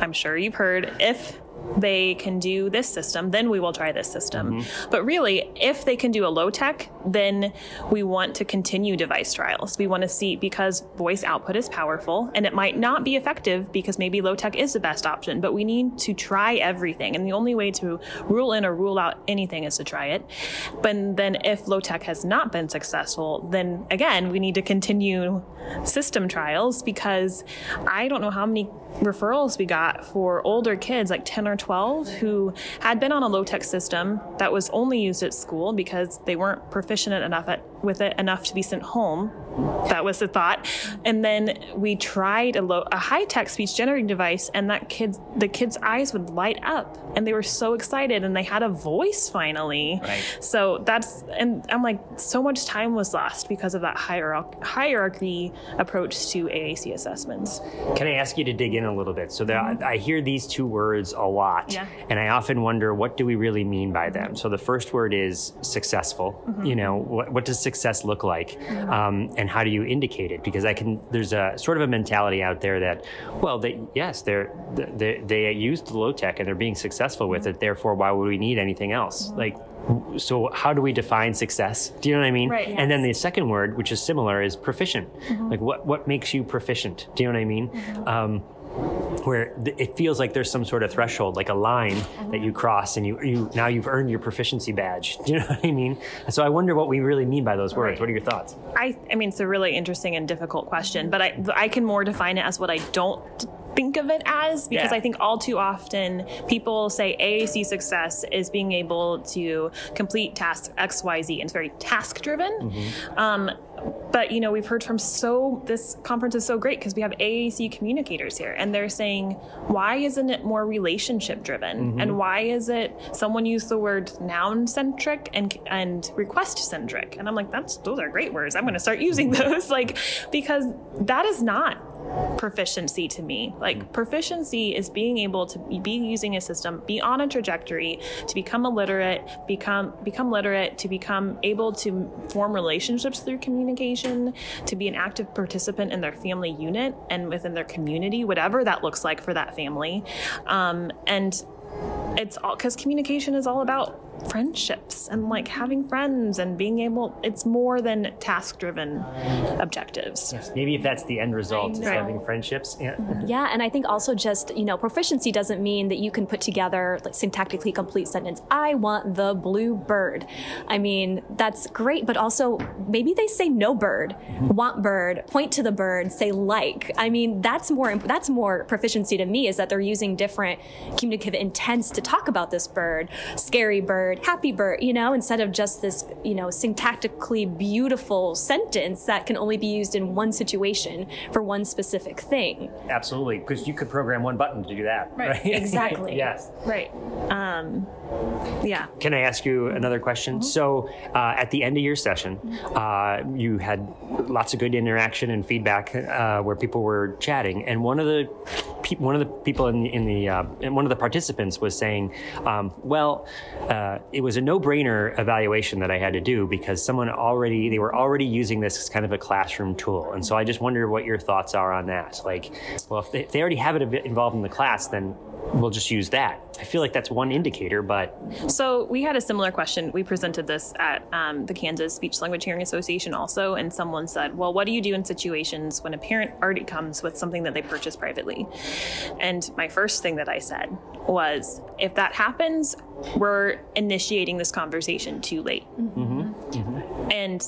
I'm sure you've heard if they can do this system, then we will try this system. Mm-hmm. But really, if they can do a low tech, then we want to continue device trials. We want to see because voice output is powerful and it might not be effective because maybe low tech is the best option, but we need to try everything. And the only way to rule in or rule out anything is to try it. But then if low tech has not been successful, then again, we need to continue system trials because I don't know how many referrals we got for older kids, like 10 or 12, who had been on a low tech system that was only used at school because they weren't proficient enough at, with it enough to be sent home. That was the thought. And then we tried a, low, a high tech speech generating device, and that kid's the kids' eyes would light up, and they were so excited, and they had a voice finally. Right. So that's and I'm like, so much time was lost because of that hierarch- hierarchy approach to AAC assessments. Can I ask you to dig in a little bit? So there, mm-hmm. I hear these two words a lot, Yeah. and I often wonder what do we really mean by them. So the first word is successful. Mm-hmm. You know, what, what does success look like, um, and how do you indicate it? Because I can. There's a sort of a mentality out there that, well, they yes, they're they they used the low tech and they're being successful with it. Therefore, why would we need anything else? Like. So how do we define success? Do you know what I mean? Right. And then the second word, which is similar, is proficient. Like what what makes you proficient? Do you know what I mean? Um, where it feels like there's some sort of threshold, like a line that you cross, and you, you now you've earned your proficiency badge. Do you know what I mean? So I wonder what we really mean by those words. Right. What are your thoughts? I, I mean, it's a really interesting and difficult question, but I, I can more define it as what I don't think of it as because Yeah. I think all too often people say AAC success is being able to complete task X, Y, Z, and it's very task driven. Um, but you know, we've heard from so this conference is so great because we have AAC communicators here, and they're saying, why isn't it more relationship driven, mm-hmm. and why is it someone used the word noun centric and and request centric, and I'm like, that's those are great words. I'm going to start using those, like because that is not proficiency to me. Like proficiency is being able to be using a system, be on a trajectory to become illiterate, become become literate, to become able to form relationships through communication, to be an active participant in their family unit and within their community, whatever that looks like for that family. Um, and it's all because communication is all about friendships and like having friends and being able it's more than task driven objectives Maybe if that's the end result, is having friendships. Yeah. Mm-hmm. Yeah, and I think also just, you know, proficiency doesn't mean that you can put together like syntactically complete sentence. I want the blue bird. I mean, that's great, but also maybe they say no bird, mm-hmm. want bird, point to the bird, say like. I mean, that's more that's more proficiency to me is that they're using different communicative intents to talk about this bird, scary bird, happy bird, you know, instead of just this, you know, syntactically beautiful sentence that can only be used in one situation for one specific thing. Absolutely, because you could program one button to do that. Right, exactly. yes. right um yeah Can I ask you another question? So, uh, at the end of your session, uh, you had lots of good interaction and feedback uh, where people were chatting, and one of the pe- one of the people in the, in the uh, and one of the participants was saying, um, "Well, uh, it was a no-brainer evaluation that I had to do because someone already they were already using this as kind of a classroom tool, and so I just wonder what your thoughts are on that. Like, well, if they, if they already have it involved in the class, then we'll just use that. I feel like that's one indicator, but So we had a similar question. We presented this at um, the Kansas Speech Language Hearing Association also, and someone said, "Well, what do you do in situations when a parent already comes with something that they purchased privately?" And my first thing that I said was, "If that happens, we're initiating this conversation too late." And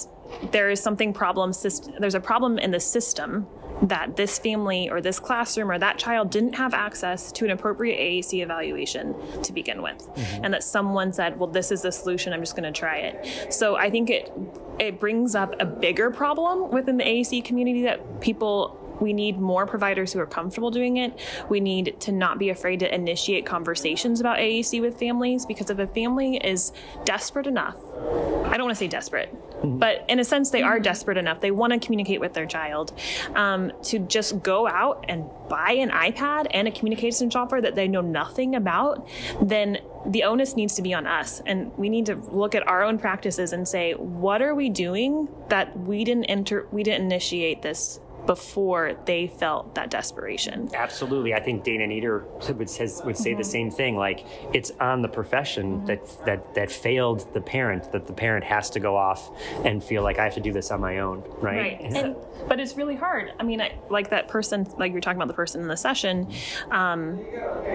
there is something problem. There's a problem in the system that this family or this classroom or that child didn't have access to an appropriate AAC evaluation to begin with, Mm-hmm. and that someone said, "Well, this is the solution. I'm just going to try it." So I think it it brings up a bigger problem within the AAC community that people we need more providers who are comfortable doing it. We need to not be afraid to initiate conversations about AAC with families because if a family is desperate enough, I don't want to say desperate, but in a sense, they are desperate enough. They want to communicate with their child um, to just go out and buy an iPad and a communication software that they know nothing about, then the onus needs to be on us. And we need to look at our own practices and say, what are we doing that we didn't enter, we didn't initiate this before they felt that desperation. Absolutely, I think Dana Nieder would says would say Mm-hmm. the same thing. Like it's on the profession that that that failed the parent that the parent has to go off and feel like I have to do this on my own, right? And, but it's really hard. I mean, I, like that person, like you're talking about the person in the session, um,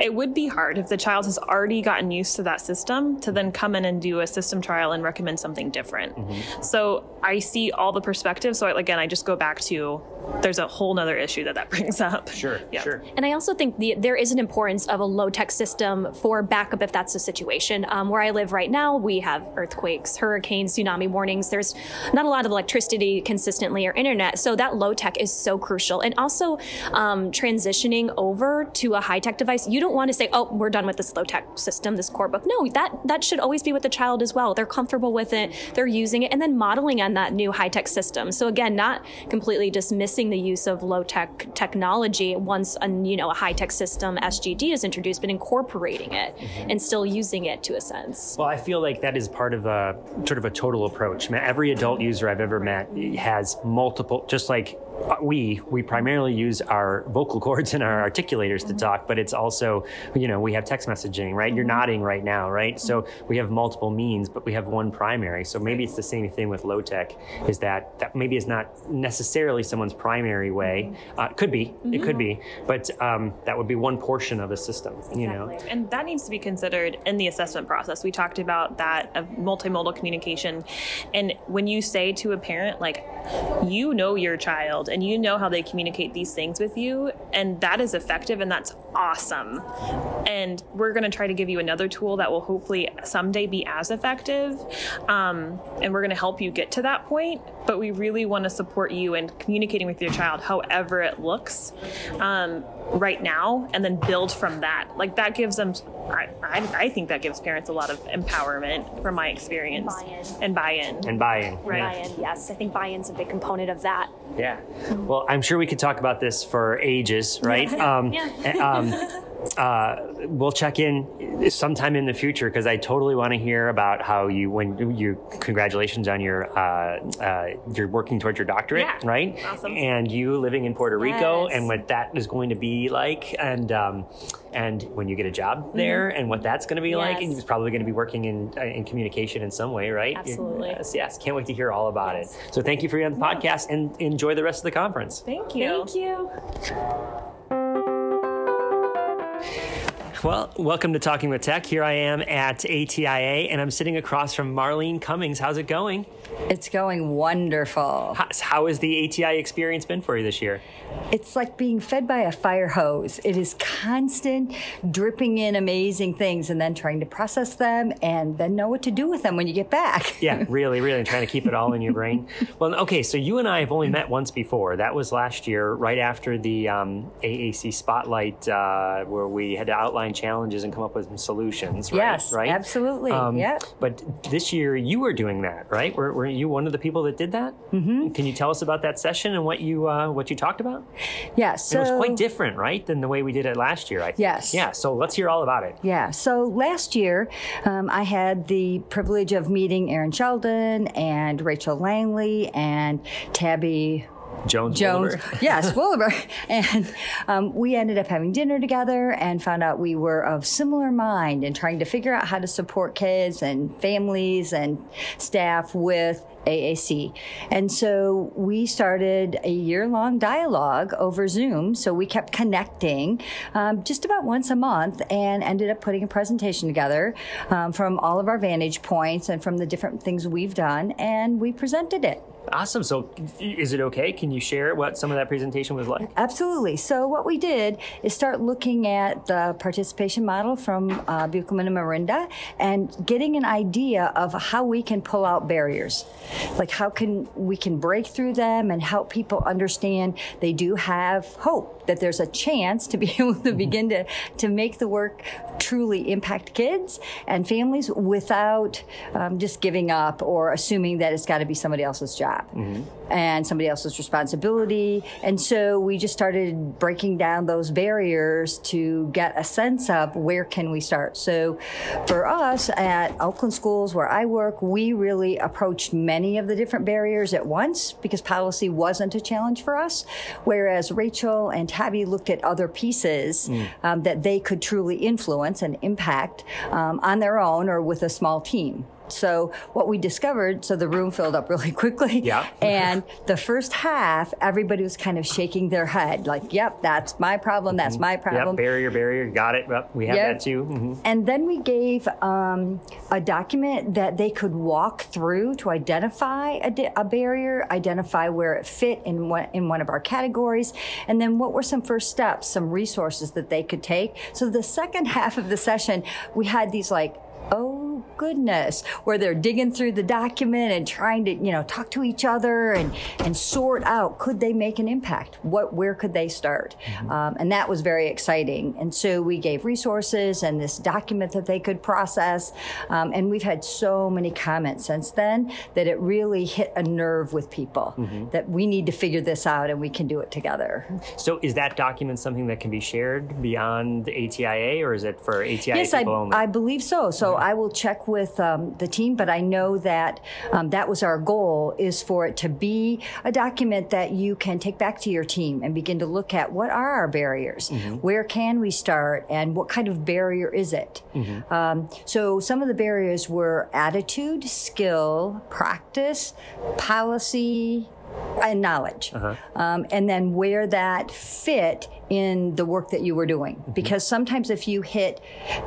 it would be hard if the child has already gotten used to that system to then come in and do a system trial and recommend something different. Mm-hmm. So I see all the perspectives. So again, I just go back to there's a whole nother issue that that brings up. Sure, Yeah. sure. And I also think the, there is an importance of a low tech system for backup if that's the situation. Um, where I live right now, we have earthquakes, hurricanes, tsunami warnings. There's not a lot of electricity consistently or internet. So that low tech is so crucial. And also um, transitioning over to a high tech device, you don't want to say, oh, we're done with this low tech system, this core book. No, that, that should always be with the child as well. They're comfortable with it, they're using it, and then modeling on that new high tech system. So again, not completely dismissing the use of low tech technology once a you know a high tech system SGD is introduced, but incorporating it mm-hmm. and still using it to a sense. Well, I feel like that is part of a sort of a total approach. Every adult user I've ever met has multiple, just like Uh, we, we primarily use our vocal cords and our articulators to mm-hmm. talk, but it's also, you know, we have text messaging, right? You're mm-hmm. nodding right now, right? So mm-hmm. we have multiple means, but we have one primary. So maybe it's the same thing with low tech, is that that maybe is not necessarily someone's primary way. Uh, could be, it could be, but um, that would be one portion of a system, you know? And that needs to be considered in the assessment process. We talked about that of multimodal communication. And when you say to a parent, like, you know your child and you know how they communicate these things with you, and that is effective and that's awesome. And we're going to try to give you another tool that will hopefully someday be as effective. Um, and we're going to help you get to that point. But we really want to support you in communicating with your child, however it looks. Um, right now and then build from that like that gives them I, I, I think that gives parents a lot of empowerment from my experience Buy-in. and buy-in And buy-in. Right. yeah. Buy-in, yes, I think buy-in's a big component of that. Yeah. Well, I'm sure we could talk about this for ages, right? Um, um, uh, we'll check in sometime in the future because I totally want to hear about how you, when you, congratulations on your, uh, uh, you're working towards your doctorate, Yeah. right? Awesome. And you living in Puerto Rico Yes. and what that is going to be like, and um, and when you get a job there, and what that's going to be like, and Mm-hmm. Yes. you're probably going to be working in uh, in communication in some way, right? Absolutely. Yes, yes. Can't wait to hear all about it. So thank you for being on the podcast, and enjoy the rest of the conference. thank you Thank you. Well, welcome to Talking with Tech. Here I am at ATIA, and I'm sitting across from Marlene Cummings. How's it going? It's going wonderful. How, how has the ATI experience been for you this year? It's like being fed by a fire hose. It is constant dripping in amazing things and then trying to process them and then know what to do with them when you get back. Yeah, really, really trying to keep it all in your brain. Well, okay, so you and I have only met once before. That was last year, right after the um, AAC Spotlight, uh, where we had to outline challenges and come up with some solutions. Right? Yes, right. absolutely, yeah. But this year you were doing that, right? Were, were you one of the people that did that? Mm-hmm. Can you tell us about that session and what you uh, what you talked about? Yeah, so it was quite different, right, than the way we did it last year. I think. Yes. Yeah. So let's hear all about it. Yeah. So last year, um, I had the privilege of meeting Erin Sheldon and Rachel Langley and Tabby Jones. Jones. Yes, Wohleber. And um, we ended up having dinner together and found out we were of similar mind in trying to figure out how to support kids and families and staff with AAC. And so we started a year long dialogue over Zoom. So we kept connecting um, just about once a month and ended up putting a presentation together um, from all of our vantage points and from the different things we've done. And we presented it. Awesome. So, is it okay? Can you share what some of that presentation was like? Absolutely. So what we did is start looking at the participation model from uh, Beukelman and Mirenda and getting an idea of how we can pull out barriers. Like how can we can break through them and help people understand they do have hope, that there's a chance to be able to begin to, to make the work truly impact kids and families without um, just giving up or assuming that it's got to be somebody else's job and somebody else's responsibility. And so we just started breaking down those barriers to get a sense of where can we start. So for us at Oakland Schools where I work, we really approached many of the different barriers at once because policy wasn't a challenge for us. Whereas Rachel and Tabby looked at other pieces um, that they could truly influence and impact um, on their own or with a small team. So what we discovered, so the room filled up really quickly. Yeah. and the first half, everybody was kind of shaking their head, like, "Yep, that's my problem. That's my problem." Yep, barrier, barrier. Got it. Yep, we have Yep. that too. Mhm. And then we gave um, a document that they could walk through to identify a, di- a barrier, identify where it fit in one, in one of our categories, and then what were some first steps, some resources that they could take. So the second half of the session, we had these like, oh goodness, where they're digging through the document and trying to, you know, talk to each other and and sort out could they make an impact? What where could they start? Um, and that was very exciting. And so we gave resources and this document that they could process. Um, and we've had so many comments since then that it really hit a nerve with people that we need to figure this out and we can do it together. So, is that document something that can be shared beyond the ATIA, or is it for ATIA Yes, I, only? I believe so. So I will check with um, the team, but I know that um, that was our goal is for it to be a document that you can take back to your team and begin to look at what are our barriers, where can we start, and what kind of barrier is it. Um, so some of the barriers were attitude, skill, practice, policy. And knowledge, um, and then where that fit in the work that you were doing. Because sometimes if you hit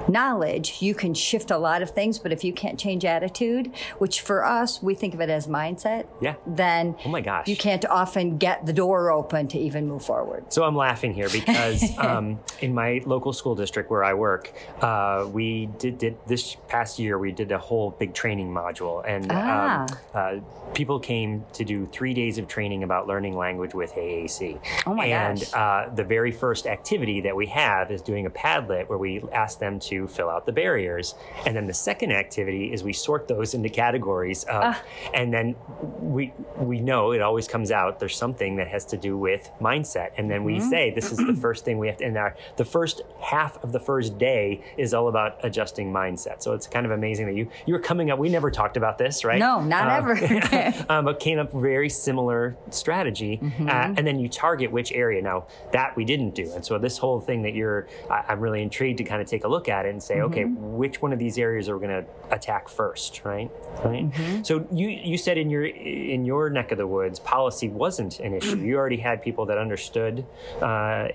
knowledge, you can shift a lot of things, but if you can't change attitude, which for us, we think of it as mindset, Yeah. then Oh my gosh. you can't often get the door open to even move forward. So I'm laughing here because um, in my local school district where I work, uh, we did, did this past year we did a whole big training module, and Ah. um, uh, people came to do three days of training about learning language with AAC. Oh my and, gosh. uh, the very first activity that we have is doing a Padlet where we ask them to fill out the barriers, and then the second activity is we sort those into categories, of, Ah. and then we we know it always comes out there's something that has to do with mindset, and then Mm-hmm. we say this is the first thing we have to. And our, the first half of the first day is all about adjusting mindset. So it's kind of amazing that you you were coming up. We never talked about this, right? No, not Um, ever. um, but came up very similar strategy, Mm-hmm. uh, and then you target which area. Now that we didn't do, and so this whole thing that you're, I, I'm really intrigued to kind of take a look at it and say, okay, Mm-hmm. which one of these areas are we going to attack first, right? Right. Mm-hmm. So you you said in your in your neck of the woods, policy wasn't an issue. You already had people that understood uh,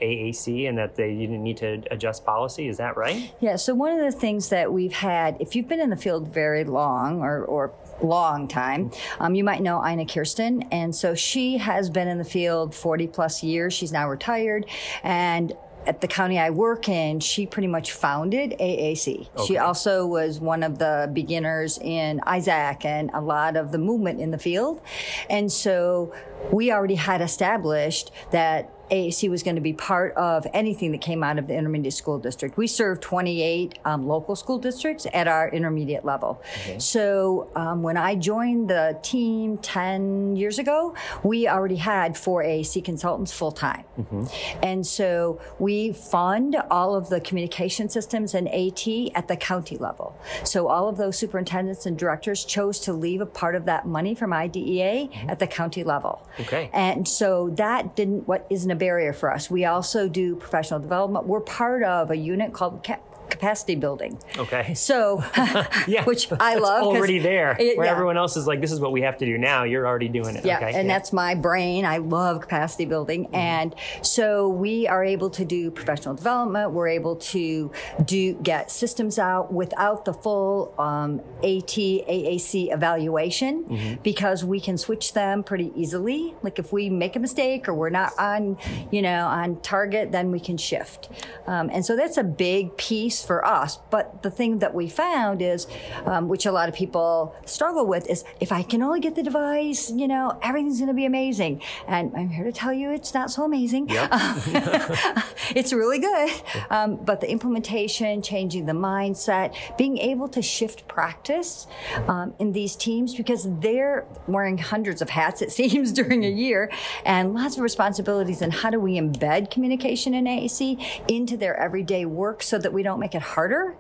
AAC and that they didn't need to adjust policy. Is that right? Yeah, so one of the things that we've had, if you've been in the field very long or, or long time, um, you might know Ina Kirstein. And so she has been in the field 40 plus years. She's now retired. And at the county I work in, she pretty much founded AAC. She also was one of the beginners in ISAAC and a lot of the movement in the field. And so we already had established that AAC was going to be part of anything that came out of the intermediate school district. We serve 28 um, local school districts at our intermediate level. So um, when I joined the team 10 years ago, we already had four AAC consultants full time. And so we fund all of the communication systems and AT at the county level. So all of those superintendents and directors chose to leave a part of that money from IDEA at the county level. Okay. And so that didn't what isn't a barrier for us. We also do professional development. We're part of a unit called Ca- capacity building. Okay. So, Yeah, which I love. Already there, it- where yeah. everyone else is like, "This is what we have to do now." You're already doing it. Yeah, okay. and that's my brain. I love capacity building. Mm-hmm. And so we are able to do professional development. We're able to do get systems out without the full um, AT AAC evaluation Mm-hmm. because we can switch them pretty easily. Like if we make a mistake or we're not on, you know, on target, then we can shift. Um, and so that's a big piece for us. But the thing that we found is, um, which a lot of people struggle with, is if I can only get the device, you know, everything's going to be amazing. And I'm here to tell you it's not so amazing. it's really good. Um, but the implementation, changing the mindset, being able to shift practice um, in these teams because they're wearing hundreds of hats, it seems, during a year and lots of responsibilities. And how do we embed communication in AAC into their everyday work so that we don't make it harder,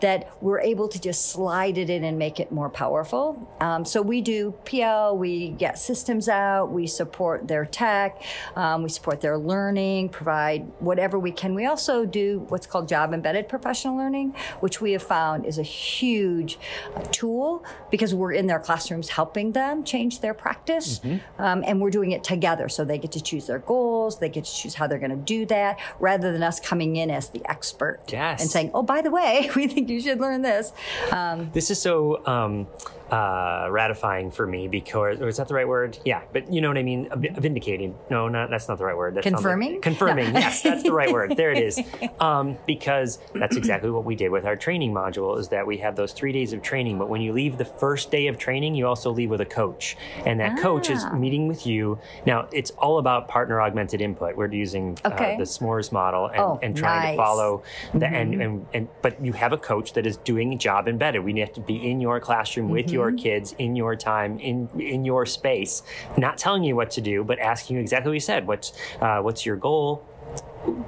that we're able to just slide it in and make it more powerful? Um, so we do PL, we get systems out, we support their tech, um, we support their learning, provide whatever we can. We also do what's called job embedded professional learning, which we have found is a huge uh, tool because we're in their classrooms helping them change their practice. Um, and we're doing it together. So they get to choose their goals, they get to choose how they're going to do that rather than us coming in as the expert Yes. and saying, oh, by the way, we think you should learn this. Um, This is so um, uh, ratifying for me because, or is that the right word? Yeah, but you know what I mean. Vindicating? No, not that's not the right word. That sounds like- Confirming? confirming. No. yes, that's the right word. There it is. Um, because that's exactly what we did with our training module. Is that we have those three days of training, but when you leave the first day of training, you also leave with a coach, and that coach is Ah. meeting with you. Now it's all about partner augmented input. We're using Okay. uh, the SMoRRES model and, Oh, and trying nice. to follow the and, and and but you have a coach that is doing a job embedded. We have to be in your classroom with your kids in your time in in your space, not telling you what to do, but asking you exactly what you said. What's uh, what's your goal?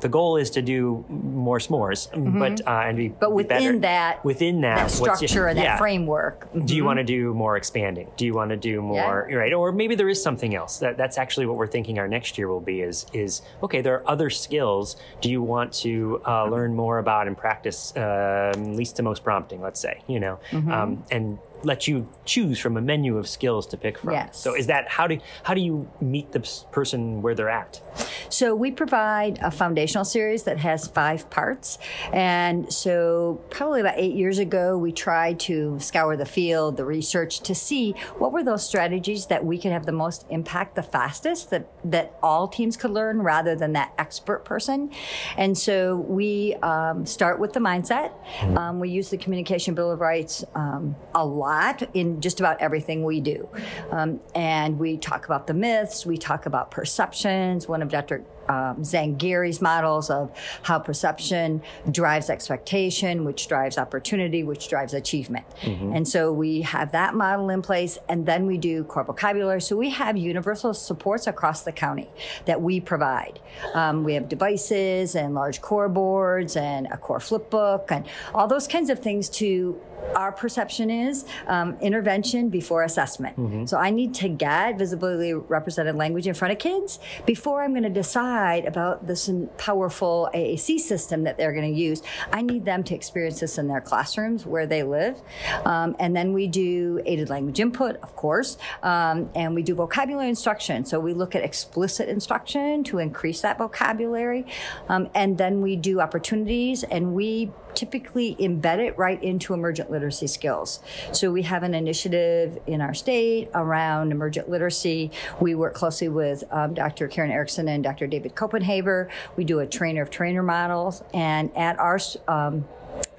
The goal is to do more s'mores, but uh, and be but within that, within that, that your- structure and that yeah. framework. Do you Mhm. want to do more expanding? Do you want to do more right? Or maybe there is something else. That that's actually what we're thinking our next year will be is is okay, there are other skills. Do you want to uh, learn more about and practice um, least to most prompting, let's say, you know, Mm-hmm. um, and let you choose from a menu of skills to pick from. Yes. So is that how do how do you meet the person where they're at? So we provide a foundational series that has five parts. And so probably about eight years ago, we tried to scour the field, the research to see what were those strategies that we could have the most impact the fastest, that, that all teams could learn rather than that expert person. And so we um, start with the mindset. Um, we use the Communication Bill of Rights um, a lot in just about everything we do. Um, and we talk about the myths, we talk about perceptions. One of Dr um, Zangari's models of how perception drives expectation, which drives opportunity, which drives achievement. And so we have that model in place, and then we do core vocabulary. So we have universal supports across the county that we provide. Um, we have devices and large core boards and a core flip book and all those kinds of things to our perception is um, intervention before assessment. So I need to get visibly represented language in front of kids before I'm going to decide about this powerful AAC system that they're going to use. I need them to experience this in their classrooms where they live. Um, and then we do aided language input, of course, um, and we do vocabulary instruction. So we look at explicit instruction to increase that vocabulary. Um, and then we do opportunities and we typically embed it right into emergent literacy skills. So we have an initiative in our state around emergent literacy. We work closely with um, Dr. Karen Erickson and Dr. David Koppenhaver. We do a trainer of trainer models, and at our um,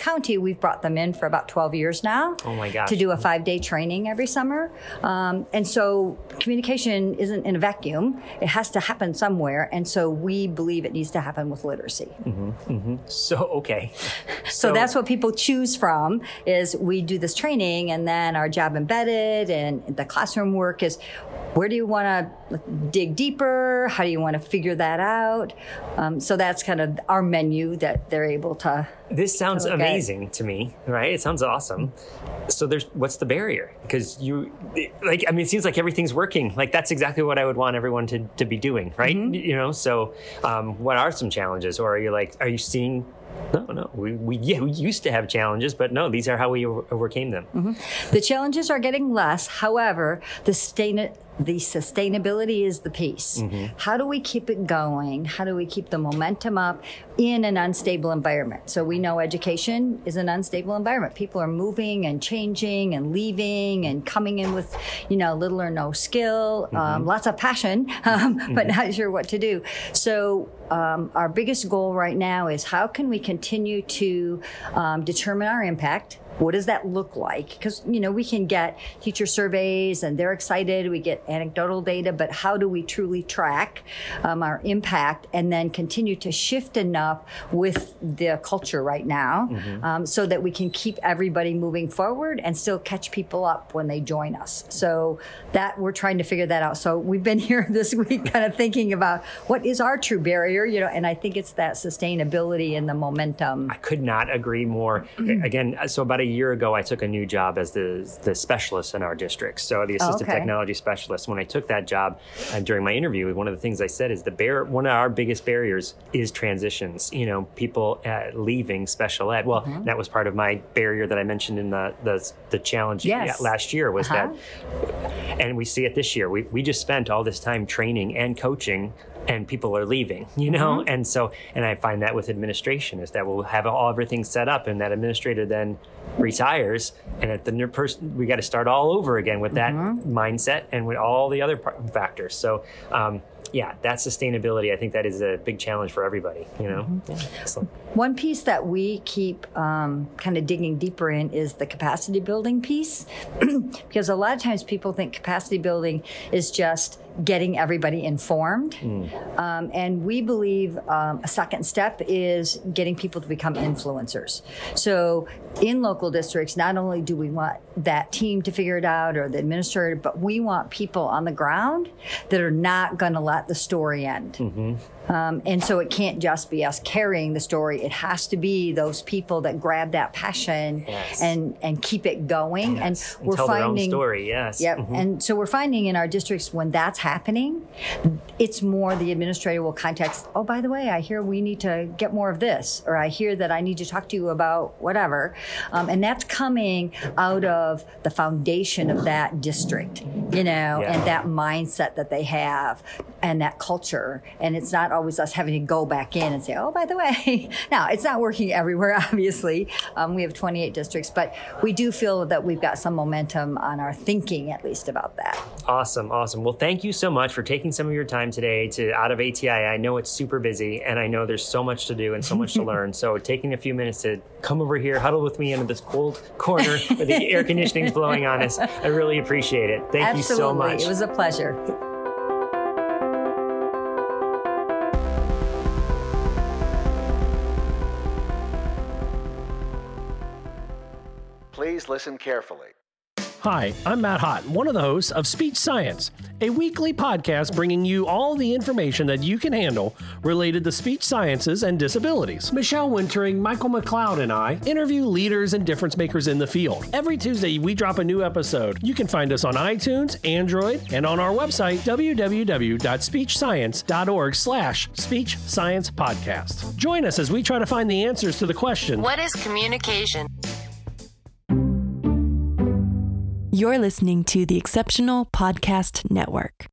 county, we've brought them in for about 12 years now. Oh my gosh. To do a five day training every summer. Um, and so communication isn't in a vacuum, it has to happen somewhere. And so we believe it needs to happen with literacy. So okay. So, that's what people choose from is we do this training and then our job embedded and the classroom work is where do you want to dig deeper? How do you want to figure that out? Um, so that's kind of our menu that they're able to. This sounds Okay. amazing to me, right? It sounds awesome. So there's what's the barrier? Because you like I mean it seems like everything's working. Like that's exactly what I would want everyone to, to be doing, right? Mm-hmm. You know, so um, what are some challenges or are you like are you seeing No, no. We, we, yeah, we used to have challenges, but no, these are how we overcame them. Mm-hmm. The challenges are getting less. However, the sustain the sustainability is the piece. Mm-hmm. How do we keep it going? How do we keep the momentum up in an unstable environment? So we know education is an unstable environment. People are moving and changing and leaving and coming in with, you know, little or no skill, um, mm-hmm. um, lots of passion, um, but mm-hmm. not sure what to do. So um, our biggest goal right now is how can we continue to um, determine our impact what does that look like? Because, you know, we can get teacher surveys and they're excited. We get anecdotal data, but how do we truly track um, our impact and then continue to shift enough with the culture right now mm-hmm. um, so that we can keep everybody moving forward and still catch people up when they join us? So that we're trying to figure that out. So we've been here this week kind of thinking about what is our true barrier, you know, and I think it's that sustainability and the momentum. I could not agree more. Again, so about a year ago, I took a new job as the the specialist in our district. So the assistant oh, okay. technology specialist. When I took that job, uh, during my interview, one of the things I said is the bar- one of our biggest barriers is transitions. You know, people uh, leaving special ed. Well, mm-hmm. that was part of my barrier that I mentioned in the the, the challenge yes. last year was uh-huh. that, and we see it this year. We we just spent all this time training and coaching and people are leaving, you know? Mm-hmm. And so, and I find that with administration is that we'll have all everything set up and that administrator then retires and at the new person, we got to start all over again with that mm-hmm. mindset and with all the other factors. So, um, yeah, that sustainability, I think that is a big challenge for everybody, you know? Mm-hmm. Yeah, One piece that we keep um, kind of digging deeper in is the capacity building piece, because a lot of times people think capacity building is just getting everybody informed. Mm. Um, and we believe um, a second step is getting people to become influencers. So in local districts, not only do we want that team to figure it out or the administrator, but we want people on the ground that are not going to let the story end. Mm-hmm. Um, and so it can't just be us carrying the story. It has to be those people that grab that passion yes. and and keep it going. Yes. And we're and finding story. Yes. Yep. Mm-hmm. And so we're finding in our districts when that's happening, it's more the administrator will contact. Oh, by the way, I hear we need to get more of this, or I hear that I need to talk to you about whatever. Um, and that's coming out of the foundation of that district, you know, yeah. and that mindset that they have and that culture. And it's not always us having to go back in and say, oh, by the way, now it's not working everywhere, obviously. Um, we have 28 districts, but we do feel that we've got some momentum on our thinking, at least, about that. Awesome, awesome. Well, thank you so much for taking some of your time today to out of ATI. I know it's super busy, and I know there's so much to do and so much to learn. So taking a few minutes to come over here, huddle with me into this cold corner where the air conditioning's blowing on us, I really appreciate it. Thank Absolutely. you so much. It was a pleasure. Please listen carefully. Hi, I'm Matt Hott, one of the hosts of Speech Science, a weekly podcast bringing you all the information that you can handle related to speech sciences and disabilities. Michelle Wintering, Michael McLeod, and I interview leaders and difference makers in the field. Every Tuesday, we drop a new episode. You can find us on iTunes, Android, and on our website, www.speechscience.org slash speech science podcast. Join us as we try to find the answers to the question, What is communication? You're listening to the Exceptional Podcast Network.